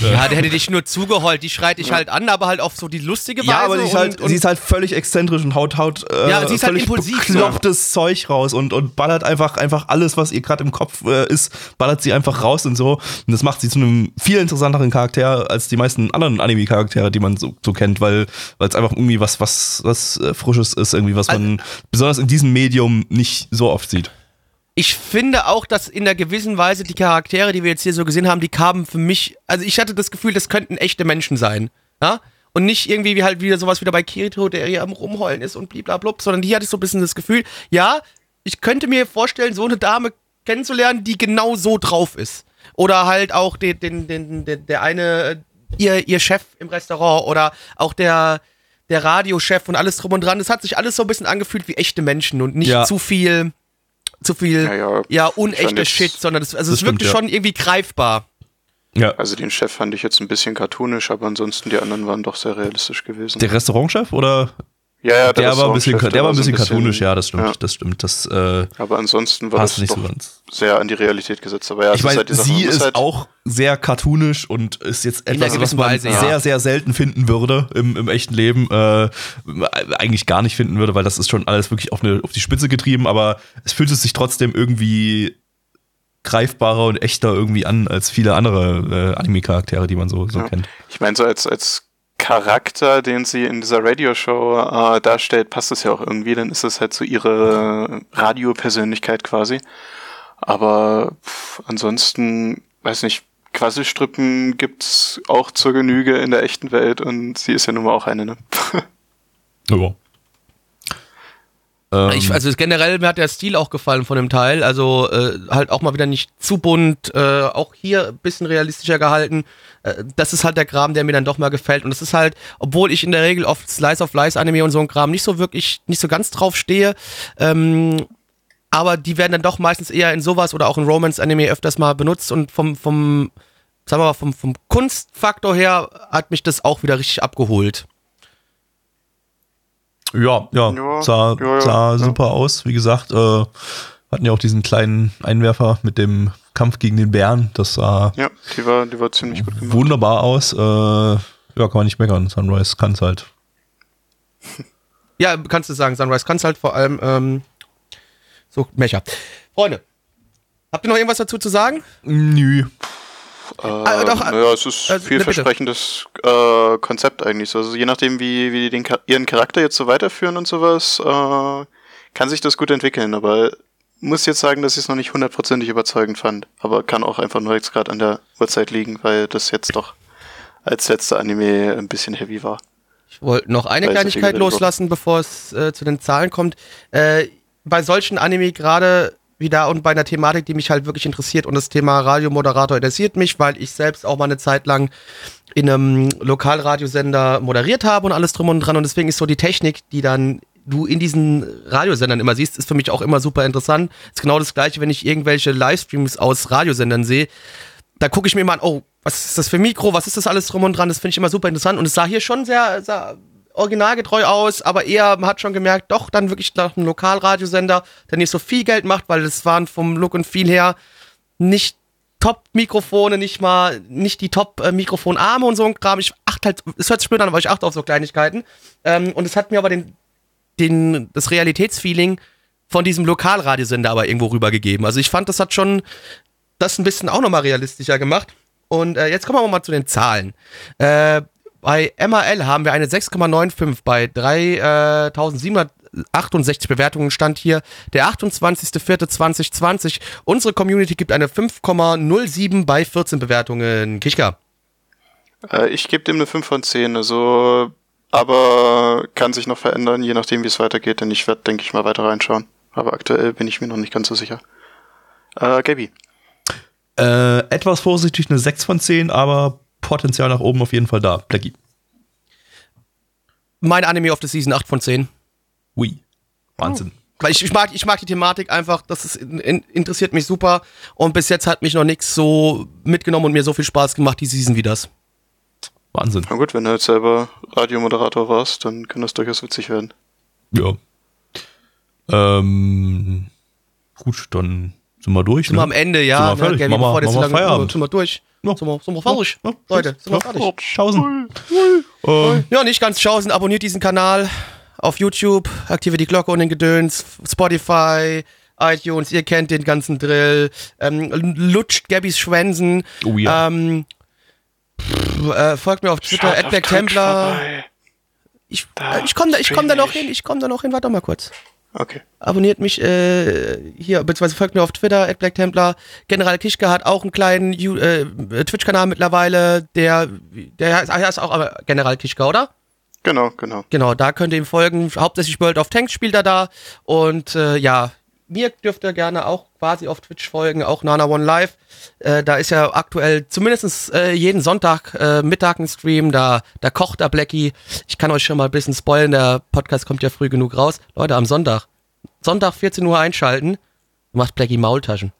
Ja, der hätte dich nur zugeheult. Die schreit dich halt an, aber halt auf so die lustige Weise. Ja, aber sie ist, halt, und, sie ist halt völlig exzentrisch und haut, haut äh, Ja, sie ist halt völlig impulsiv, beklopptes Zeug raus und, und ballert einfach, einfach alles, was ihr gerade im Kopf äh, ist, ballert sie einfach raus und so. Und das macht sie zu einem viel interessanteren Charakter als die meisten anderen Anime-Charaktere, die man so, so kennt, weil weil es einfach irgendwie was, was, was äh, Frisches ist, irgendwie, was man besonders in diesem Medium nicht so oft sieht. Ich finde auch, dass in einer gewissen Weise die Charaktere, die wir jetzt hier so gesehen haben, die kamen für mich, also ich hatte das Gefühl, das könnten echte Menschen sein. Ja? Und nicht irgendwie wie halt wieder sowas wieder bei Kirito, der hier am Rumheulen ist und bliblablub, sondern die hatte ich so ein bisschen das Gefühl, ja, ich könnte mir vorstellen, so eine Dame kennenzulernen, die genau so drauf ist. Oder halt auch den, den, den, den, der eine, äh, ihr, ihr Chef im Restaurant oder auch der, der Radiochef und alles drum und dran. Das hat sich alles so ein bisschen angefühlt wie echte Menschen und nicht Ja. zu viel, zu viel, Ja, ja, ja, unechter Shit, sondern das, also Das es wirkte ja. schon irgendwie greifbar. Ja. Also den Chef fand ich jetzt ein bisschen cartoonisch, aber ansonsten die anderen waren doch sehr realistisch gewesen. Der Restaurantchef oder? Ja, ja, Der war ein bisschen, der war ein bisschen cartoonisch, ja, das stimmt, ja. das stimmt. Das äh, Aber ansonsten war passt das nicht doch so ganz. sehr an die Realität gesetzt. Aber ja, Ich es meine, halt sie ist halt, auch sehr cartoonisch und ist jetzt etwas, was man Weise, ja. sehr, sehr selten finden würde im, im echten Leben. Äh, eigentlich gar nicht finden würde, weil das ist schon alles wirklich auf, eine, auf die Spitze getrieben, aber es fühlt es sich trotzdem irgendwie greifbarer und echter irgendwie an als viele andere äh, Anime-Charaktere, die man so, so Ja. kennt. Ich meine, so als, als Charakter, den sie in dieser Radioshow äh, darstellt, passt es ja auch irgendwie. Dann ist es halt so ihre Radiopersönlichkeit quasi. Aber pff, ansonsten, weiß nicht, Quasselstrippen gibt's auch zur Genüge in der echten Welt und sie ist ja nun mal auch eine, ne? Ja. Ähm, Ich, also generell, mir hat der Stil auch gefallen von dem Teil. Also äh, halt auch mal wieder nicht zu bunt, äh, auch hier ein bisschen realistischer gehalten. Äh, das ist halt der Kram, der mir dann doch mal gefällt. Und das ist halt, obwohl ich in der Regel auf Slice of Life Anime und so ein Kram nicht so wirklich, nicht so ganz drauf stehe, ähm, aber die werden dann doch meistens eher in sowas oder auch in Romance-Anime öfters mal benutzt und vom, vom, sagen wir mal, vom, vom Kunstfaktor her hat mich das auch wieder richtig abgeholt. Ja, ja, Ja, sah, ja, sah ja. super aus. Wie gesagt, äh, hatten ja auch diesen kleinen Einwerfer mit dem Kampf gegen den Bären. Das sah Ja, die war, die war ziemlich gut gemacht. wunderbar aus. Äh, ja, kann man nicht meckern. Sunrise kann es halt. Ja, kannst du sagen, Sunrise kannst halt vor allem ähm, so Mecha. Freunde, habt ihr noch irgendwas dazu zu sagen? Nö. Äh, Ah, doch, naja, es ist äh, vielversprechendes äh, Konzept eigentlich. so. Also je nachdem, wie, wie die den, ihren Charakter jetzt so weiterführen und sowas, äh, kann sich das gut entwickeln. Aber muss jetzt sagen, dass ich es noch nicht hundertprozentig überzeugend fand. Aber kann auch einfach nur jetzt gerade an der Uhrzeit liegen, weil das jetzt doch als letzter Anime ein bisschen heavy war. Ich wollte noch eine Kleinigkeit loslassen, bevor es äh, zu den Zahlen kommt. Äh, bei solchen Anime gerade wieder und bei einer Thematik, die mich halt wirklich interessiert. Und das Thema Radiomoderator interessiert mich, weil ich selbst auch mal eine Zeit lang in einem Lokalradiosender moderiert habe und alles drum und dran. Und deswegen ist so die Technik, die dann du in diesen Radiosendern immer siehst, ist für mich auch immer super interessant. Ist genau das gleiche, wenn ich irgendwelche Livestreams aus Radiosendern sehe. Da gucke ich mir immer an, oh, was ist das für Mikro, was ist das alles drum und dran, das finde ich immer super interessant. Und es sah hier schon sehr, sehr originalgetreu aus, aber eher, man hat schon gemerkt, doch dann wirklich nach einem Lokalradiosender, der nicht so viel Geld macht, weil es waren vom Look und Feel her nicht Top-Mikrofone, nicht mal, nicht die Top-Mikrofonarme und so ein Kram. Ich achte halt, es hört sich blöd an, aber ich achte auf so Kleinigkeiten. Ähm, und es hat mir aber den, den, das Realitätsfeeling von diesem Lokalradiosender aber irgendwo rübergegeben. Also ich fand, das hat schon das ein bisschen auch nochmal realistischer gemacht. Und äh, jetzt kommen wir mal zu den Zahlen. Äh, bei MAL haben wir eine 6,95 bei äh, 3768 Bewertungen stand hier. Der 28.04.2020. Unsere Community gibt eine 5,07 bei 14 Bewertungen. Kichka. Äh, ich gebe dem eine 5 von 10, also aber kann sich noch verändern, je nachdem wie es weitergeht, denn ich werde, denke ich mal, weiter reinschauen. Aber aktuell bin ich mir noch nicht ganz so sicher. Äh, Gabi. Äh, etwas vorsichtig eine 6 von 10, aber Potenzial nach oben auf jeden Fall da. Blackie. Mein Anime of the Season 8 von 10. Ui. Wahnsinn. Weil ich, ich, mag, ich mag die Thematik einfach, das ist, in, interessiert mich super. Und bis jetzt hat mich noch nichts so mitgenommen und mir so viel Spaß gemacht, die Season wie das. Wahnsinn. Na gut, wenn du jetzt selber Radiomoderator warst, dann kann das durchaus witzig werden. Ja. Ähm, gut, dann sind wir durch. Sind wir am Ende, ja. Sind wir fertig. Bevor das machen zu wir lange- Feierabend. Sind wir durch. Ja. Sind wir, sind wir fertig. Ja, Leute, sind wir ja. fertig. Tausend. Ähm, Ja, nicht ganz schausen, abonniert diesen Kanal auf YouTube, aktiviert die Glocke und den Gedöns, Spotify, iTunes, ihr kennt den ganzen Drill, ähm, lutscht Gabys Schwänzen, oh ja. ähm, pff, äh, folgt mir auf Twitter, Twitch Templar. Ich, äh, ich komme da, ich komm da noch hin, ich komme da noch hin, warte doch mal kurz. Okay. Abonniert mich äh, hier, beziehungsweise folgt mir auf Twitter, Black Templar. General Kischke hat auch einen kleinen äh, Twitch-Kanal mittlerweile, der, der heißt, heißt auch aber General Kischke, oder? Genau, genau. Genau, da könnt ihr ihm folgen. Hauptsächlich World of Tanks spielt er da. Und äh, ja, mir dürft ihr gerne auch quasi auf Twitch folgen, auch Nana One Live. Äh, da ist ja aktuell zumindest äh, jeden Sonntag äh, Mittag ein Stream, da, da kocht der Blackie. Ich kann euch schon mal ein bisschen spoilen, der Podcast kommt ja früh genug raus. Leute, am Sonntag. Sonntag 14 Uhr einschalten, macht Blackie Maultaschen.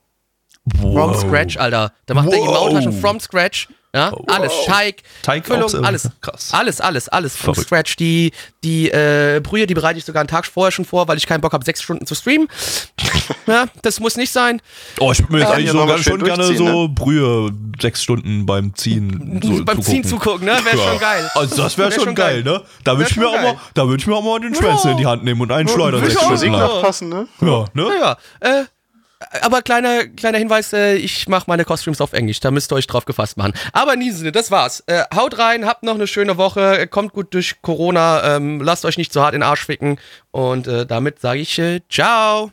From scratch, Alter. Da macht Blackie Wow. Maultaschen from scratch. Ja, alles. Teig, Teig Füllung, alles. Krass. Alles, alles, alles from Verrückt. scratch. Die, die äh, Brühe, die bereite ich sogar einen Tag vorher schon vor, weil ich keinen Bock habe, sechs Stunden zu streamen. ja, das muss nicht sein. Oh, ich würde mir jetzt Ja, eigentlich so ganz schon gerne so Brühe sechs Stunden beim Ziehen so Beim Ziehen zugucken, ne? Wäre schon geil. Also das wäre Wär schon, schon geil, geil. ne? Da würde ich mir schon auch mal, geil. da würde ich mir auch mal den Schwänzel Ja. in die Hand nehmen und einen schleudern würd sechs Stunden lang. Ja. Passen, ne? Ja, ne? Naja, äh, aber kleiner, kleiner Hinweis, äh, ich mache meine Costumes auf Englisch, da müsst ihr euch drauf gefasst machen. Aber in diesem Sinne, das war's. Äh, haut rein, habt noch eine schöne Woche, kommt gut durch Corona, ähm, lasst euch nicht zu hart in den Arsch ficken und äh, damit sage ich äh, ciao.